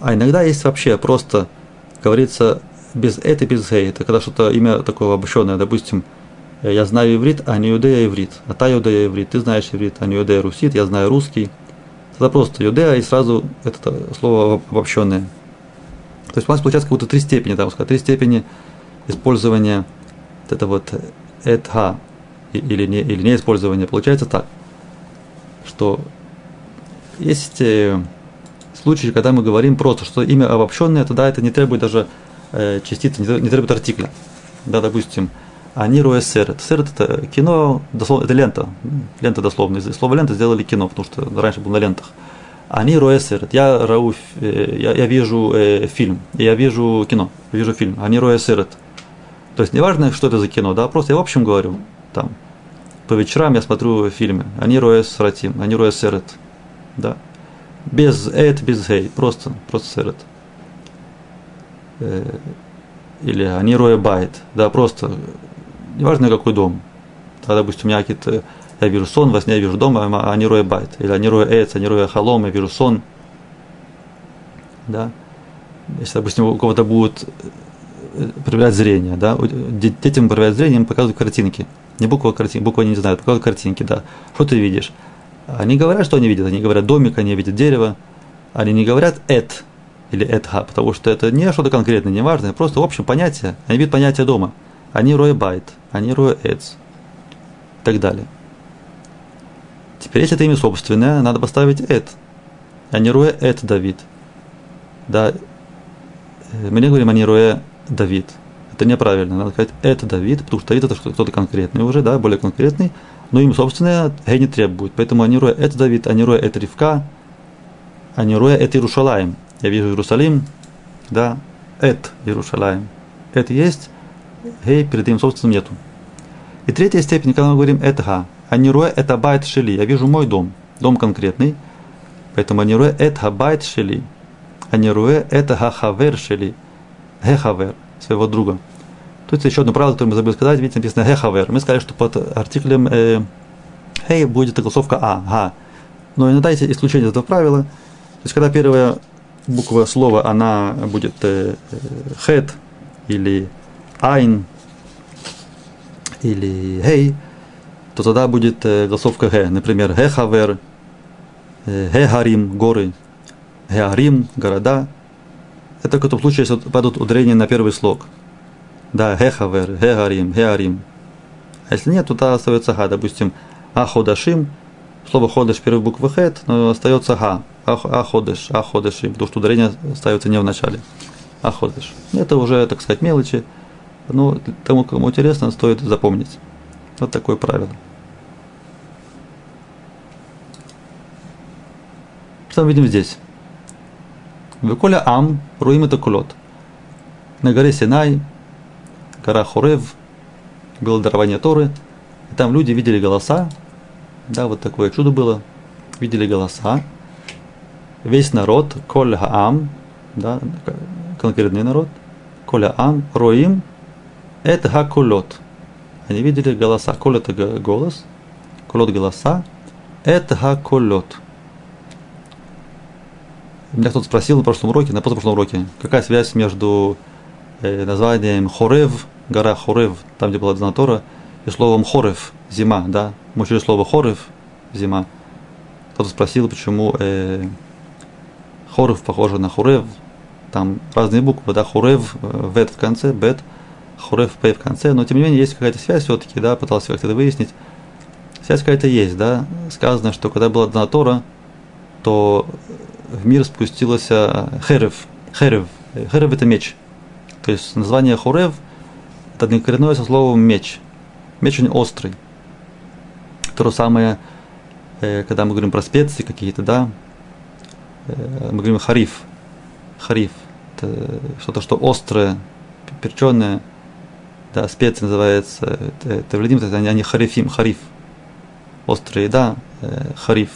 А иногда есть вообще просто говорится без это, без гей. Это когда что-то имя такое обобщенное, допустим, я знаю иврит, а не иудея иврит. А та иудея иврит, ты знаешь иврит, а не иудея русит, я знаю русский. Это просто иудея и сразу это слово обобщенное. То есть у нас получается как будто три степени, там три степени использования вот это вот этха или не, или не использования. Получается так, что есть э, случаи, когда мы говорим просто, что имя обобщенное, тогда это не требует даже э, частицы, не, требует артикля. Да, допустим, они роя серет. Серет это кино, дословно, это лента. Лента дословно. Из слова лента сделали кино, потому что раньше был на лентах. Они роя серет. Я, рау, э, я, я вижу э, фильм, я вижу кино, вижу фильм. Они роя серет. То есть неважно, что это за кино, да, просто я в общем говорю, там, по вечерам я смотрю фильмы. אני רואה סרטים, אני רואה סרט. Да без את, без ה, просто, просто סרט. Э, или אני רואה בית, да, просто, неважно какой дом. Да, допустим, у меня какие-то, я вижу сон, во сне я вижу дом, אני רואה בית. Или אני רואה עץ, אני רואה חלום, я вижу сон. Да. Если, допустим, у кого-то будет э, проявлять зрение, да, детям проявлять зрение, им показывают картинки. Не буква картинки, буква не знают, буква картинки, да. Что ты видишь? Они говорят, что они видят, они говорят домик, они видят дерево. Они не говорят эт или этха, потому что это не что-то конкретное, не важное, просто в общем понятие. Они видят понятие дома. Они роя байт, они роя эц и так далее. Теперь, если это имя собственное, надо поставить эт, а не роя эт Давид. Да, мы не говорим они роя Давид. Это неправильно. Надо сказать это Давид, потому что Давид это кто-то конкретный уже, да, более конкретный. Но им собственное Гей не требует. Поэтому они роя это Давид, они роя это Ривка, они роя это Иерушалаем. Я вижу Иерусалим, да, это Иерушалаем. Это есть, Гей перед им собственным нету. И третья степень, когда мы говорим это ה, אני רואה את הבית שלי, я вижу мой дом, дом конкретный, поэтому אני רואה את הבית שלי, אני רואה את החבר שלי, חבר своего друга. Тут еще одно правило, которое мы забыли сказать, видите, написано החבר. Мы сказали, что под артиклем э, хей будет огласовка а, га. Но иногда есть исключение из этого правила. То есть, когда первая буква слова, она будет э, э, хет или айн или хей, то тогда будет э, голосовка г. Например, хехавер, э, горы, хеарим, города. Это только в том случае, если падут ударения на первый слог. Да, хехавер, хегарим, хеарим. А если нет, то тогда остается га. Допустим, аходашим, слово ходыш первой буквы хет, но остается га. Аходыш, аходышим, потому что ударение ставится не в начале. Аходыш. Это уже, так сказать, мелочи. Но тому, кому интересно, стоит запомнить. Вот такое правило. Что мы видим здесь? Веколя Ам, Руим это кулот. На горе Синай, гора Хорев, было дарование Торы, и там люди видели голоса, да, вот такое чудо было, видели голоса, весь народ, Коля Ам, да, конкретный народ, Коля Ам, Роим, это Хакулот. Они видели голоса. Кол это голос, колот голоса. Это Хакулот. Меня кто-то спросил на прошлом уроке, на позапрошлом уроке, какая связь между э, названием Хорев, гора Хорев, там, где была Донатора, и словом Хорев, зима, да? Мы учили слово Хорев, зима. Кто-то спросил, почему э, Хорев похоже на Хорев, там разные буквы, да, Хорев, э, вет в конце, бет – Хуреф Пей в конце, но тем не менее есть какая-то связь все-таки, да, пытался как-то это выяснить. Связь какая-то есть, да. Сказано, что когда была дана Тора, то в мир спустился Херев. Херев. Херев это меч. То есть название Хурев это однокоренное со словом меч. Меч очень острый. То же самое, э, когда мы говорим про специи какие-то, да, э, мы говорим хариф. Хариф. Это что-то, что острое, перченое, да, специя называется, это вледим, это они, харифим, хариф, острая еда, э, хариф.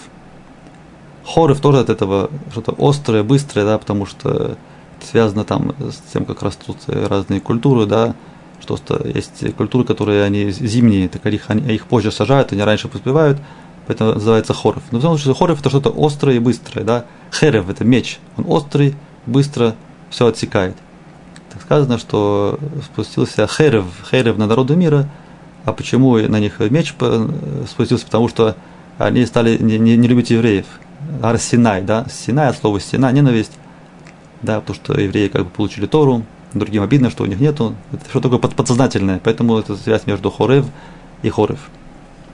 Хорев тоже от этого что-то острое, быстрое, да, потому что связано там с тем, как растут разные культуры, да, что есть культуры, которые они зимние, так их, они, их позже сажают, они раньше поспевают, поэтому называется хорев. Но в том случае хорев это что-то острое и быстрое, да. Херев это меч, он острый, быстро все отсекает сказано, что спустился Херев, Херев на народу мира. А почему на них меч спустился? Потому что они стали не, не, не любить евреев. Арсинай, да, Синай от слова стена, ненависть, да, потому что евреи как бы получили Тору, другим обидно, что у них нету. Это что такое подсознательное, поэтому это связь между Хорев и Хорев.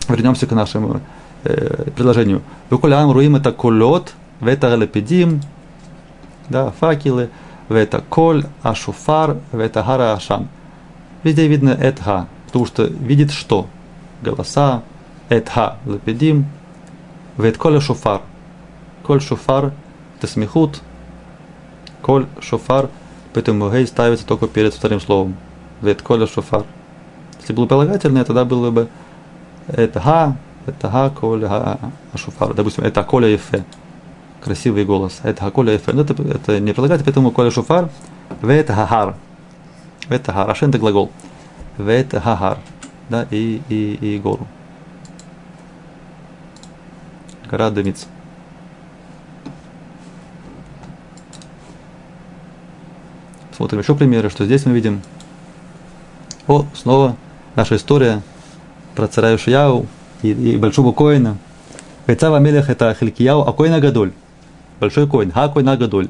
Вернемся к нашему э, предложению. Векулям руим это кулот, вета да, факелы, это коль, ашуфар, это гара ашам. Везде видно этха, потому что видит что? Голоса, этха, лапедим, вет коль шуфар. Коль шуфар, это смехут, коль шуфар, поэтому гей ставится только перед вторым словом. Вет коль шуфар. Если было прилагательное, тогда было бы это га, это га, коль, га, ашуфар. Допустим, это коля и фе красивый голос. Это хаколя эфе. Но это, это не прилагается, поэтому коля шуфар, в это хахар. В это хахар. Ашен это глагол. В это хахар. Да, и, и, и гору. Гора дымится. Смотрим еще примеры, что здесь мы видим. О, снова наша история про царя Ишияу и, и большого коина. Вецава Мелех это Хилькияу, а коина Гадоль. Большой коин, ха коина Гадоль.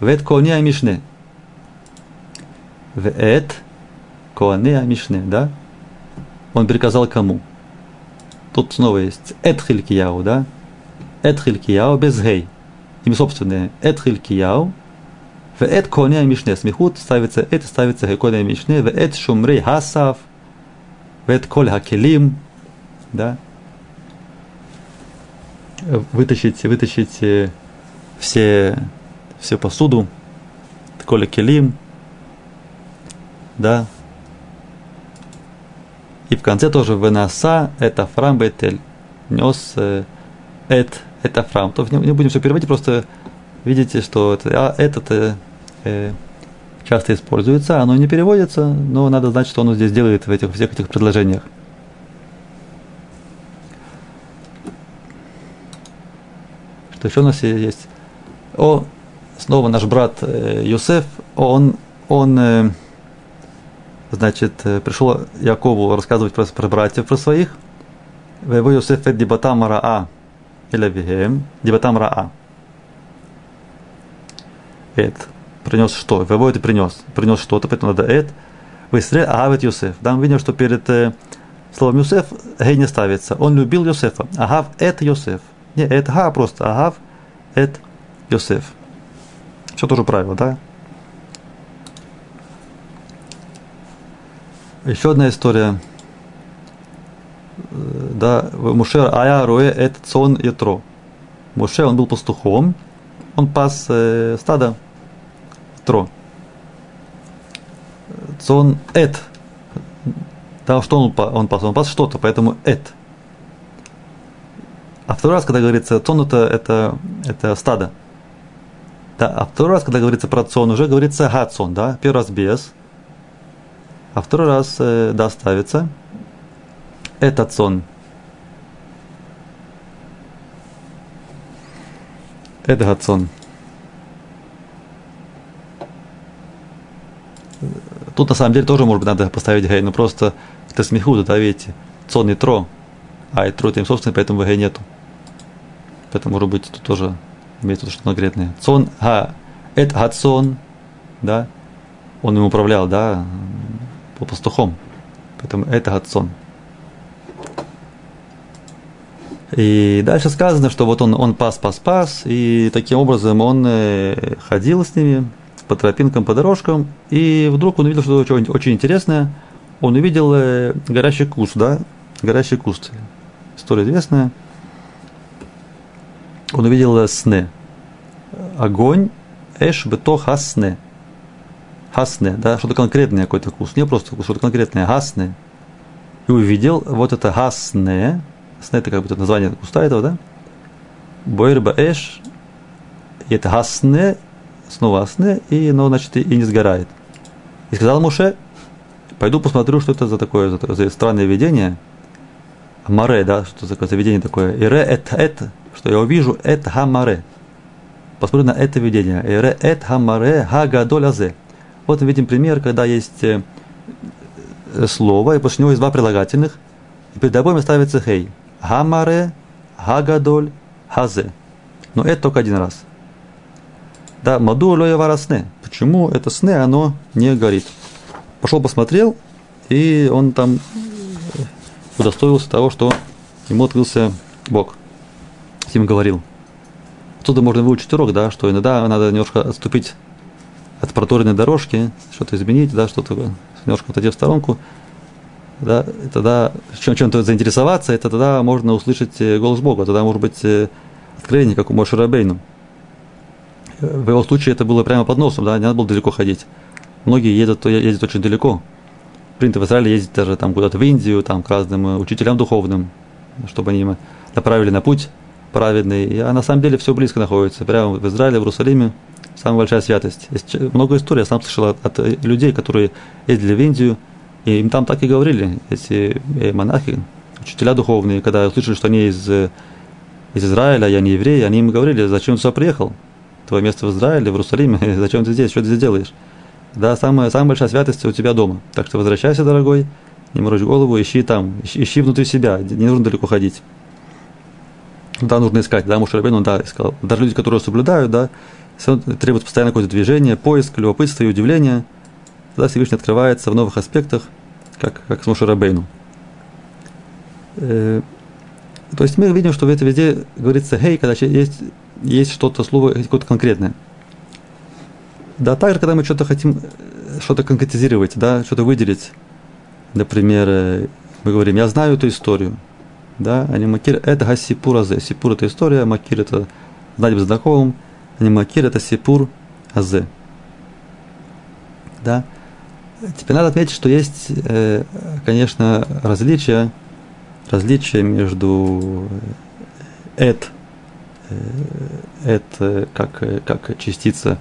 Вет коне Мишне. Вет коне Мишне, да? Он приказал кому? Тут снова есть Эт Хилькияу, да? Эт Хилькияу без гей. Имя собственное. Эт Хилькияу. В Эт коне Мишне. Смехут ставится Эт, ставится коне Мишне. В Эт Шумрей Хасав. В Эт Коль Хакелим. Да? Вытащить, вытащить все, всю посуду. Коля Келим. Да, и в конце тоже вынаса это фрам бетель. Нес э, эт, это фрам. То не, не будем все переводить, просто видите, что это, а, этот э, э, часто используется, оно не переводится, но надо знать, что оно здесь делает в этих всех этих предложениях. Что еще у нас есть? О, снова наш брат э, Юсеф, он, он э, значит, э, пришел Якову рассказывать про, про братьев, про своих. Вево Йосеф дебатам раа или дебатам раа. Эд принес что? Вево это принес. Принес что-то, поэтому надо эд. Высре агавет Йосеф. Да, мы видим, что перед э, словом Йосеф гей не ставится. Он любил Йосефа. Агав эт Йосеф. Не эт га, просто агав эт Йосеф. Все тоже правило, да? Еще одна история. Э, да, Муше Ая Руэ это Цон и Тро. Муше, он был пастухом, он пас э, стадо Тро. Цон Эт. Да, что он, он пас? Он пас что-то, поэтому Эт. А второй раз, когда говорится цон, это, это, это стадо. Да, а второй раз, когда говорится про цон, уже говорится гацон, да, первый раз без, а второй раз э, этот сон. Этот сон. Тут на самом деле тоже, может быть, надо поставить гей, но просто это смеху, да, видите, цон и тро, а и тро им собственно, поэтому гей нету. Поэтому, может быть, тут тоже имеется что-то конкретное. Цон, а, это гацон, да, он им управлял, да, был пастухом. Поэтому это Гатсон. И дальше сказано, что вот он, он пас, пас, пас, и таким образом он э, ходил с ними по тропинкам, по дорожкам, и вдруг он увидел что-то очень, очень интересное. Он увидел э, горящий куст, да, горящий куст. История известная. Он увидел э, сны. Огонь, эш бето хасне хасне, да, что-то конкретное какой-то вкус, не просто вкус, что-то конкретное, гасне. И увидел вот это гасне, сне это как бы это название куста этого, да, бойрба эш, это гасне, снова асне, и оно, значит, и не сгорает. И сказал Муше, пойду посмотрю, что это за такое, за, за странное видение, маре, да, что такое заведение такое, и ре эт эт, что я увижу, эт хамаре. Посмотрю на это видение. И ре эт хамаре ха гадоль азе. Вот мы видим пример, когда есть э, слово, и после него есть два прилагательных, и перед обоими ставится хей. Хамаре, хагадоль, хазе. Но это только один раз. Да, маду лоева сне. Почему это сне, оно не горит? Пошел посмотрел, и он там удостоился того, что ему открылся Бог. С ним говорил. Отсюда можно выучить урок, да, что иногда надо немножко отступить от проторенной дорожки, что-то изменить, да, что-то немножко отойти в сторонку, да, и тогда чем, чем-то заинтересоваться, это тогда можно услышать э, голос Бога, тогда может быть э, откровение, как у Моше Рабейну. В его случае это было прямо под носом, да, не надо было далеко ходить. Многие едут, ездят очень далеко. Принято в Израиле ездить даже там куда-то в Индию, там к разным э, учителям духовным, чтобы они направили на путь праведный. А на самом деле все близко находится. Прямо в Израиле, в Иерусалиме самая большая святость. Есть много историй, я сам слышал от, от людей, которые ездили в Индию, и им там так и говорили, эти э, монахи, учителя духовные, когда услышали, что они из, из Израиля, я не еврей, они им говорили, зачем ты сюда приехал? Твое место в Израиле, в Иерусалиме, зачем ты здесь, что ты здесь делаешь? Да, самая, самая большая святость у тебя дома. Так что возвращайся, дорогой, не морочь голову, ищи там, ищи, ищи внутри себя, не нужно далеко ходить. Да, нужно искать, да, Мушарабейн, он, да, искал. Даже люди, которые соблюдают, да, требуют постоянно какое-то движение, поиск, любопытство и удивление. Тогда Всевышний открывается в новых аспектах, как, как с Мушарабейну. Э, то есть мы видим, что в это везде говорится «хей», когда есть, есть что-то, слово какое-то конкретное. Да, также, когда мы что-то хотим, э, что-то конкретизировать, да, что-то выделить, например, э, мы говорим «я знаю эту историю», да, они макир, это гасипур азе. Сипур это история, макир это знать бы знакомым, они макир это сипур азе. Да. Теперь надо отметить, что есть, э, конечно, различия, различия между эт, это как, как частица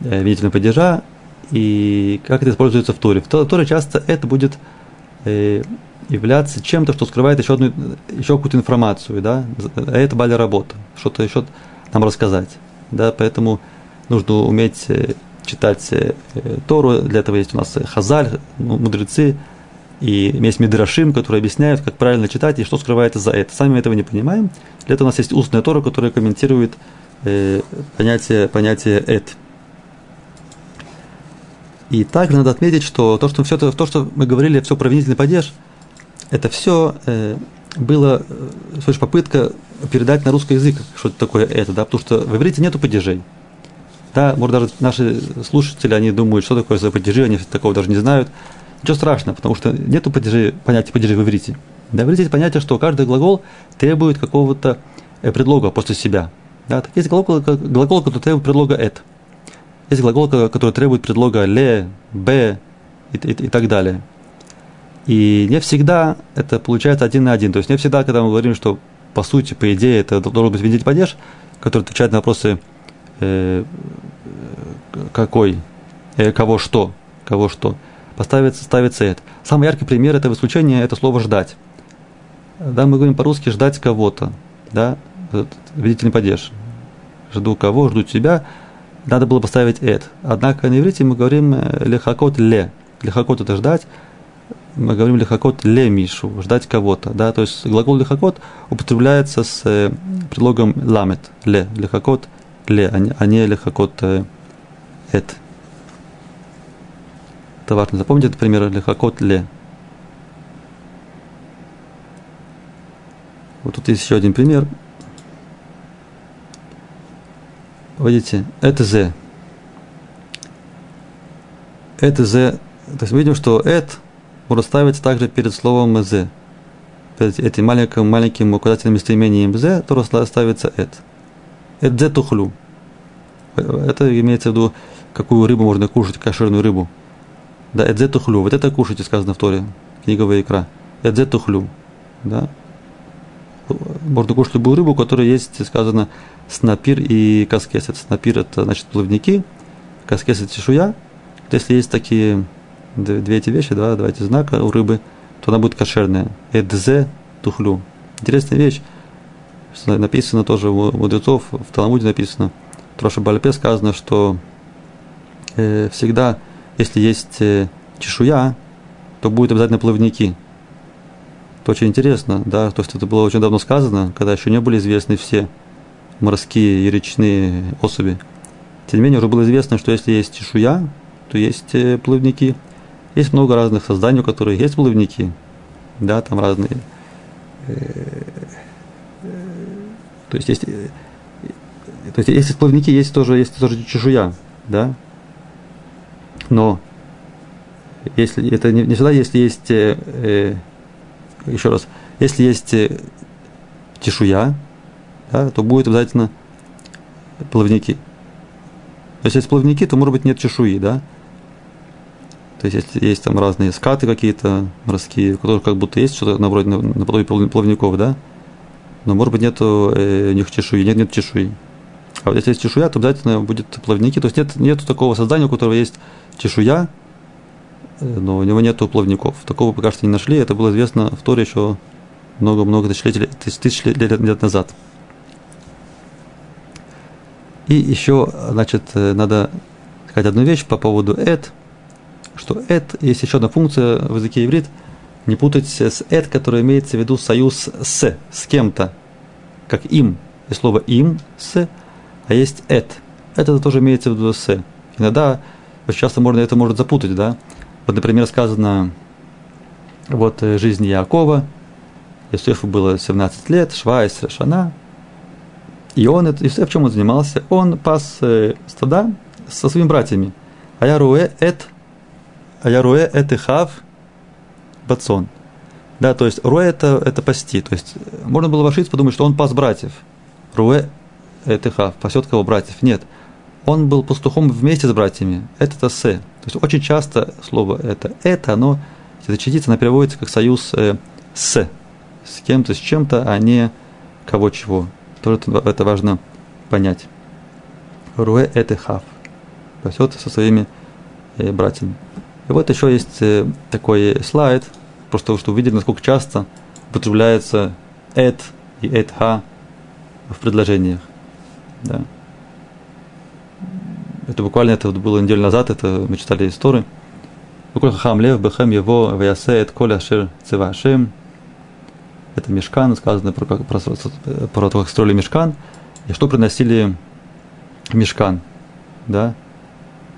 э, видительного падежа и как это используется в Торе. В Торе часто это будет э, являться чем-то, что скрывает еще, одну, еще какую-то информацию, да, это бали работа, что-то еще нам рассказать, да, поэтому нужно уметь э, читать э, Тору, для этого есть у нас хазаль, мудрецы, и есть мидрашим, которые объясняют, как правильно читать и что скрывается за это. Сами мы этого не понимаем. Для этого у нас есть устная Тора, которая комментирует э, понятие, понятие «эт». И также надо отметить, что то, что, все это, то, что мы говорили, все провинительный падеж – это все э, было э, попытка передать на русский язык, что это такое это, да, потому что в иврите нету падежей. Да, может, даже наши слушатели, они думают, что такое за падежи, они такого даже не знают. Ничего страшного, потому что нету понятия падежей в иврите. Да, в иврите есть понятие, что каждый глагол требует какого-то э, предлога после себя. Да, так есть глагол, глагол, который требует предлога «эт». Есть глагол, который требует предлога «ле», «б» и, и, и так далее. И не всегда это получается один на один. То есть не всегда, когда мы говорим, что по сути, по идее, это должен быть винитель падеж, который отвечает на вопросы э, какой, э, кого что, кого что. Поставится, ставится это. Самый яркий пример этого исключения – это слово «ждать». Да, мы говорим по-русски «ждать кого-то», да, видительный падеж. Жду кого, жду тебя, надо было поставить «эт». Однако на иврите мы говорим э, «лехакот ле». «Лехакот» – это «ждать», мы говорим лихакот ле мишу, ждать кого-то, да, то есть глагол лихакот употребляется с э, предлогом ламет, ле, лихакот ле, а не, а не лихакот э, эт. Это важно запомнить, например, лихакот ле. Вот тут есть еще один пример. Видите, это зе. Это зе. То есть мы видим, что это можно ставить также перед словом «з». Перед этим маленьким, маленьким указательным местоимением «з» то ставится «эт». «Эдзе тухлю». Это имеется в виду, какую рыбу можно кушать, кошерную рыбу. Да, «эдзе тухлю». Вот это кушайте, сказано в Торе, книговая икра. «Эдзе тухлю». Да. Можно кушать любую рыбу, у которой есть, сказано, снапир и каскесет. Снапир – это, значит, плавники, каскес – это чешуя. Если есть такие две эти вещи, два, два эти знака у рыбы, то она будет кошерная. Эдзе тухлю. Интересная вещь. Написано тоже у мудрецов, в Талмуде написано, в Троше Бальпе сказано, что э, всегда, если есть э, чешуя, то будет обязательно плавники. Это очень интересно, да, то есть это было очень давно сказано, когда еще не были известны все морские и речные особи. Тем не менее, уже было известно, что если есть чешуя, то есть э, плавники – есть много разных созданий, у которых есть плавники, да, там разные. Э, то есть есть, то есть есть плавники, есть тоже, есть тоже чешуя, да. Но если это не, не всегда, если есть, э, э еще раз, если есть чешуя, да, то будет обязательно плавники. Если есть плавники, то может быть нет чешуи, да. То есть, есть, есть там разные скаты какие-то морские, у которых как будто есть что-то наподобие плавников, да? Но, может быть, нету э, у них чешуи, нет, нет чешуи. А вот если есть чешуя, то обязательно будет плавники. То есть нет, нету такого создания, у которого есть чешуя, э, но у него нету плавников. Такого пока что не нашли. Это было известно в Торе еще много-много тысяч лет, лет назад. И еще, значит, э, надо сказать одну вещь по поводу «эт», что это есть еще одна функция в языке иврит, Не путать с «эт», который имеется в виду союз «с», с кем-то, как «им». И слово «им» – «с», а есть «эт». Это тоже имеется в виду «с». Иногда очень часто можно это может запутать, да. Вот, например, сказано, вот э, жизнь Якова, Иосифу было 17 лет, Швайс, Шана, и он, Иосиф, чем он занимался? Он пас э, стада со своими братьями. А я руэ эт, а я руэ эт и хав бацон. Да, то есть руэ это, это пасти. То есть можно было вошиться, подумать, что он пас братьев. Руэ хав, пасет кого братьев. Нет. Он был пастухом вместе с братьями. Это тасе. То есть очень часто слово это, это, оно, эта частица, она переводится как союз э, с, с кем-то, с чем-то, а не кого чего. Тоже это, это важно понять. Руэ это хав. Пасет со своими э, братьями. И вот еще есть э, такой слайд, просто чтобы увидели, насколько часто употребляется эт и эт ха в предложениях. Да. Это буквально это было неделю назад, это мы читали истории. Буквально хам лев бехем его вясе эт коля шир цевашем. Это мешкан, сказано про, про, про, то, как строили мешкан, и что приносили мешкан. Да?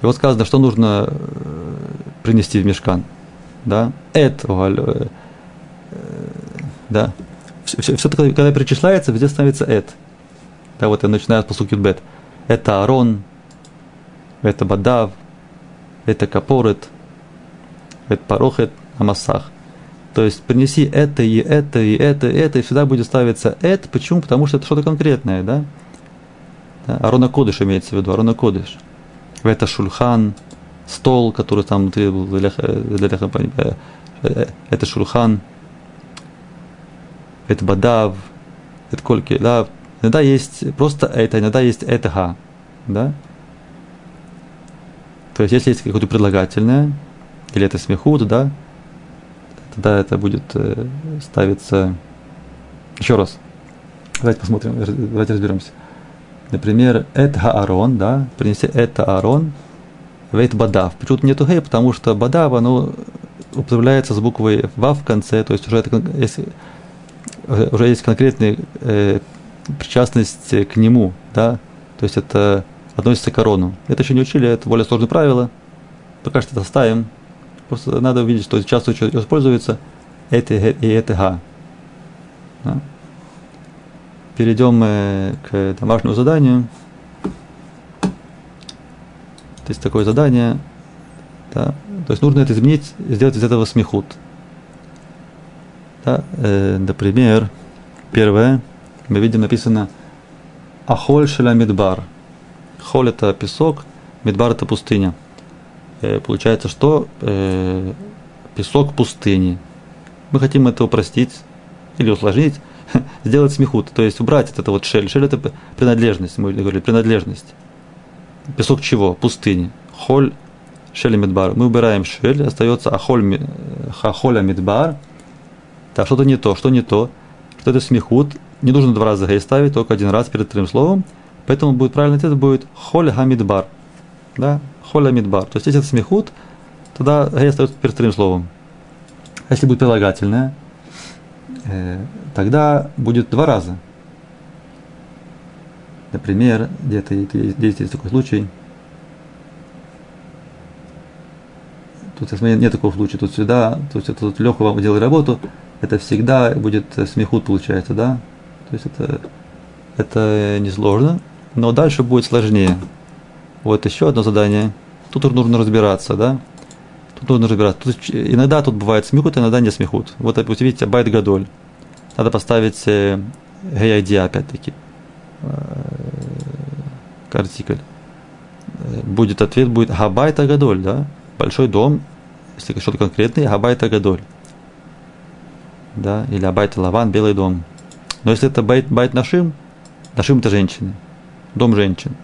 И вот сказано, что нужно э, принести в мешкан. Да? Это, э, да. Все, все, все когда перечисляется, везде становится эт. Да, вот я начинаю с посуки бет. Это Арон, это Бадав, это Капорет, это Парохет, Амасах. То есть принеси это и это и это и это, и всегда будет ставиться это. Почему? Потому что это что-то конкретное, да? да? Арона Кодыш имеется в виду, Арона Кодыш. Это Шульхан, стол, который там внутри был для э, э, это Шульхан, это Бадав, это Кольки, да? Иногда есть просто это, иногда есть это, да? То есть, если есть какое-то предлагательное, или это смехут, да, тогда это будет э, ставиться еще раз. Давайте посмотрим, давайте разберемся. Например, это Аарон, да, принеси это Аарон, вейт бадав. Почему-то нету гей, потому что бадав, оно употребляется с буквой вав в конце, то есть уже, это, если, уже есть конкретная э, причастность к нему, да, то есть это относится к корону. Это еще не учили, это более сложное правило. Пока что это оставим. Просто надо увидеть, что часто используется это и это га. Да? Перейдем э, к домашнему заданию. То есть такое задание. Да? То есть нужно это изменить, сделать из этого смехут. Да? Э, например, первое, мы видим написано Ахоль Шеламидбар. Холь это песок, Медбар это пустыня. Э, получается, что э, песок пустыни. Мы хотим это упростить или усложнить, сделать смехут, то есть убрать это вот шель. Шель это принадлежность, мы говорили, принадлежность. Песок чего? Пустыни. Холь шель медбар. Мы убираем шель, остается ахоль, хахоля медбар. Так, что-то не то, что не то, что это смехут. Не нужно два раза гей ставить, только один раз перед вторым словом. Поэтому будет правильный ответ будет холь хамидбар. Да? Холь хамидбар. То есть если это смехут, тогда гей остается перед вторым словом. А если будет прилагательное, э, тогда будет два раза. Например, где-то есть такой случай. Тут нет такого случая, тут всегда, то есть тут Леха вам делает работу, это всегда будет смехут получается, да? То есть это, это несложно, но дальше будет сложнее. Вот еще одно задание. Тут нужно разбираться, да? Тут нужно разбираться. Тут, иногда тут бывает смехут, иногда не смехут. Вот, видите, байт гадоль. Надо поставить э, опять-таки. Э. Э, будет ответ, будет הבית הגדול, да? Большой дом, если что-то конкретное, הבית הגדול. Да, или הבית הלבן, белый дом. Но если это בית, בית נשים, נשים это женщины дом женщин.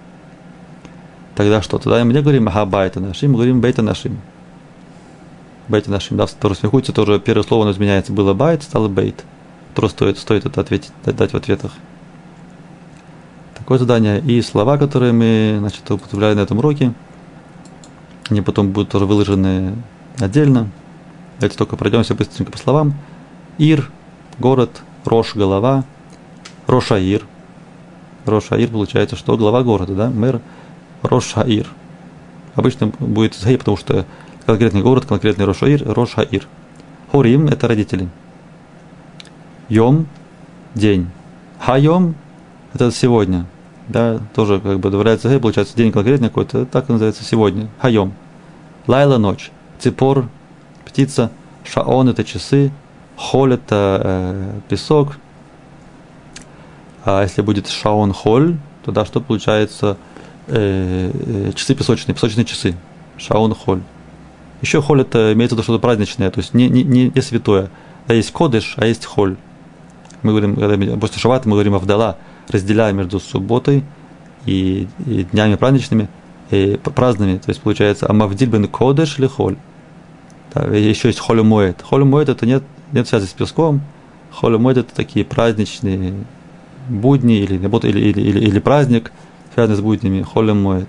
Тогда что? Тогда мы не говорим הבית נשים, мы говорим בית הנשים. בית הנשים, да, в סמיכות тоже первое слово оно изменяется. Было בית, стало בית. Тоже стоит, стоит это ответить, дать в ответах. Такое задание. И слова, которые мы значит, употребляли на этом уроке, они потом будут тоже выложены отдельно. Давайте только пройдемся быстренько по словам. Ир, город, Рош, голова, Рошаир. Рошаир получается, что глава города, да? Мэр Рошаир. Обычно будет Згей, потому что конкретный город, конкретный Рошаир, Рошаир. Хорим – это родители. Йом – день. Хайом – это сегодня. Да, тоже как бы добавляется Згей, получается день конкретный какой-то, так называется сегодня. Хайом. Лайла – ночь. Ципор – птица. Шаон – это часы. Холь – это э, песок. А если будет шаон холь, тогда что получается? Э, э, часы песочные, песочные часы. Шаон холь. Еще холь это имеется в виду что-то праздничное, то есть не, не, не, святое. А есть кодыш, а есть холь. Мы говорим, когда после шавата мы говорим Авдала, разделяя между субботой и, и днями праздничными, и праздными. То есть получается Амавдиль бен кодыш или холь. Да, еще есть холю моет. Холю моет это нет, нет связи с песком. Холю моет это такие праздничные будни или, или, или, или, или праздник, связанный с буднями. Холем моет.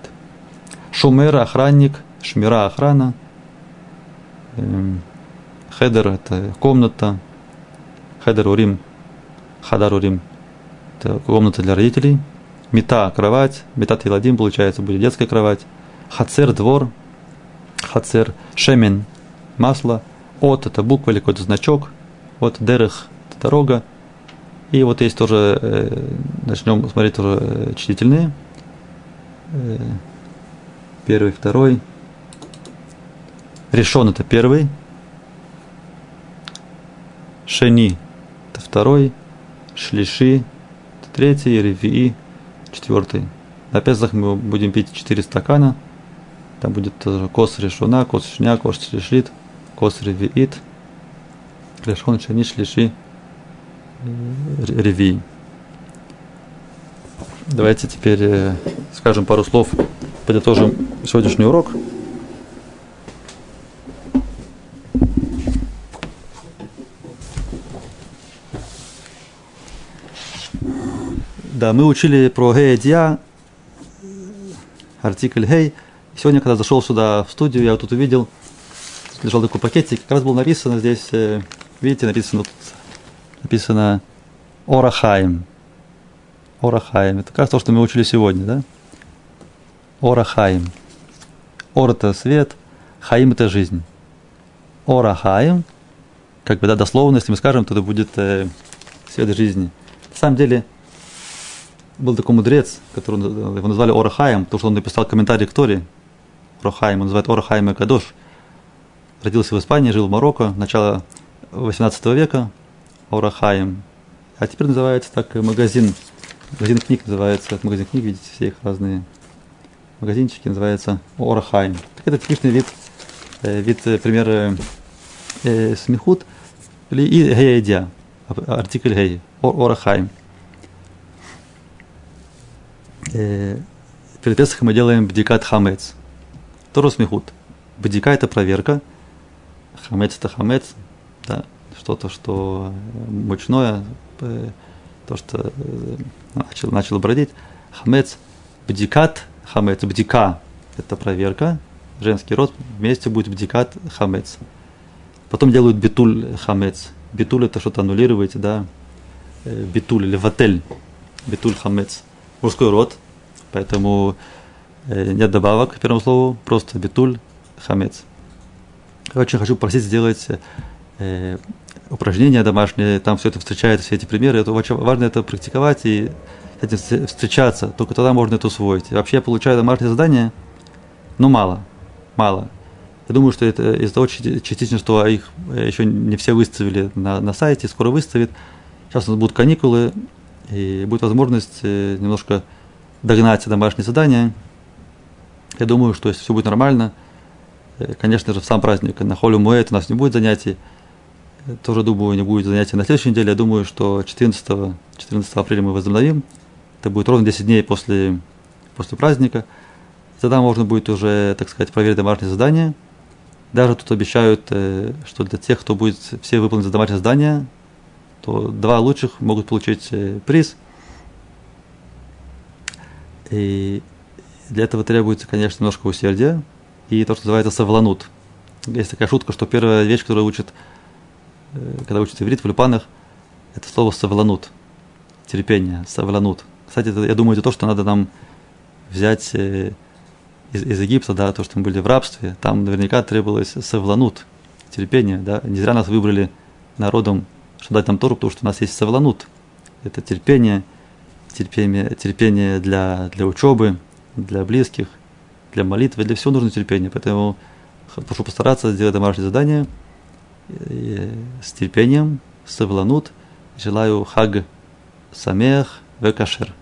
Шумера охранник, шмира охрана – Эм, хедер – это комната. Хедер урим, хадар урим – это комната для родителей. Мета – кровать. Мета тиладим, получается, будет детская кровать. Хацер – двор. Хацер – шемен – масло. От – это буква или какой-то значок. Вот дерех – это дорога. И вот есть тоже, э, начнем смотреть тоже э, чтительные. Э, первый, второй – ראשון это первый. שני это второй. שלישי это третий. רביעי четвертый. На Песах мы будем пить четыре стакана. Там будет тоже כוס ראשונה, כוס שנייה, כוס שלישית, רביעית. ראשון, שני, שלישי, ревии. Давайте теперь э, скажем пару слов, подытожим сегодняшний урок. Да, мы учили про гей артикль гей. Сегодня, когда зашел сюда в студию, я вот тут увидел, лежал такой пакетик, как раз было написано здесь, э, видите, написано тут, написано Орахаим. Орахаим. Это как раз то, что мы учили сегодня, да? Орахаим. Ор – это свет, хаим – это жизнь. Орахаим, как бы, да, дословно, если мы скажем, то это будет э, свет жизни. На самом деле, был такой мудрец, который его назвали Орахаем, потому что он написал комментарий к Торе. Орахаем, он называет Орахаем и Кадош. Родился в Испании, жил в Марокко, начало 18 века, Орахаем. А теперь называется так магазин, магазин книг называется, магазин книг, видите, все их разные магазинчики, называется Орахаем. Так это типичный вид, э, вид э, пример э, э, смехут или и гея артикль гей, Орахаем э, перед Песахом мы делаем бдикат хамец. Тору смехут. Бдика – это проверка. Хамец – это хамец. Да, что-то, что мучное, э, то, что э, начал, начал бродить. Хамец – бдикат хамец. Бдика – это проверка. Женский род вместе будет бдикат хамец. Потом делают битуль хамец. Битуль – это что-то аннулировать, да. Э, битуль или ватель. Битуль хамец – мужской род, поэтому нет добавок к первому слову, просто битуль, хамец. Очень хочу просить сделать э, упражнения домашние, там все это встречается, все эти примеры. Это очень важно это практиковать и с этим встречаться, только тогда можно это усвоить. вообще я получаю домашнее задание, но мало, мало. Я думаю, что это из-за того частично, что их э, еще не все выставили на, на сайте, скоро выставят. Сейчас у нас будут каникулы, и будет возможность э, немножко догнать домашние задания. Я думаю, что если все будет нормально, конечно же, в сам праздник на Холю Муэт у нас не будет занятий. Э, тоже, думаю, не будет занятий на следующей неделе. Я думаю, что 14, 14 апреля мы возобновим. Это будет ровно 10 дней после, после праздника. Тогда можно будет уже, так сказать, проверить домашние задания. Даже тут обещают, что для тех, кто будет все выполнить домашние задания, то два лучших могут получить э, приз. И для этого требуется, конечно, немножко усердия и то, что называется савланут. Есть такая шутка, что первая вещь, которую учат, э, когда учат иврит в люпанах, это слово «савланут», терпение, «савланут». Кстати, это, я думаю, это то, что надо нам взять э, из, из Египта, да, то, что мы были в рабстве, там наверняка требовалось «савланут», терпение, да. Не зря нас выбрали народом, чтобы дать нам Тору, потому что у нас есть «савланут». Это терпение, терпение, терпение для, для учебы, для близких, для молитвы, для всего нужно терпение. Поэтому прошу постараться сделать домашнее задание с терпением, савланут. Желаю хаг самех векашер.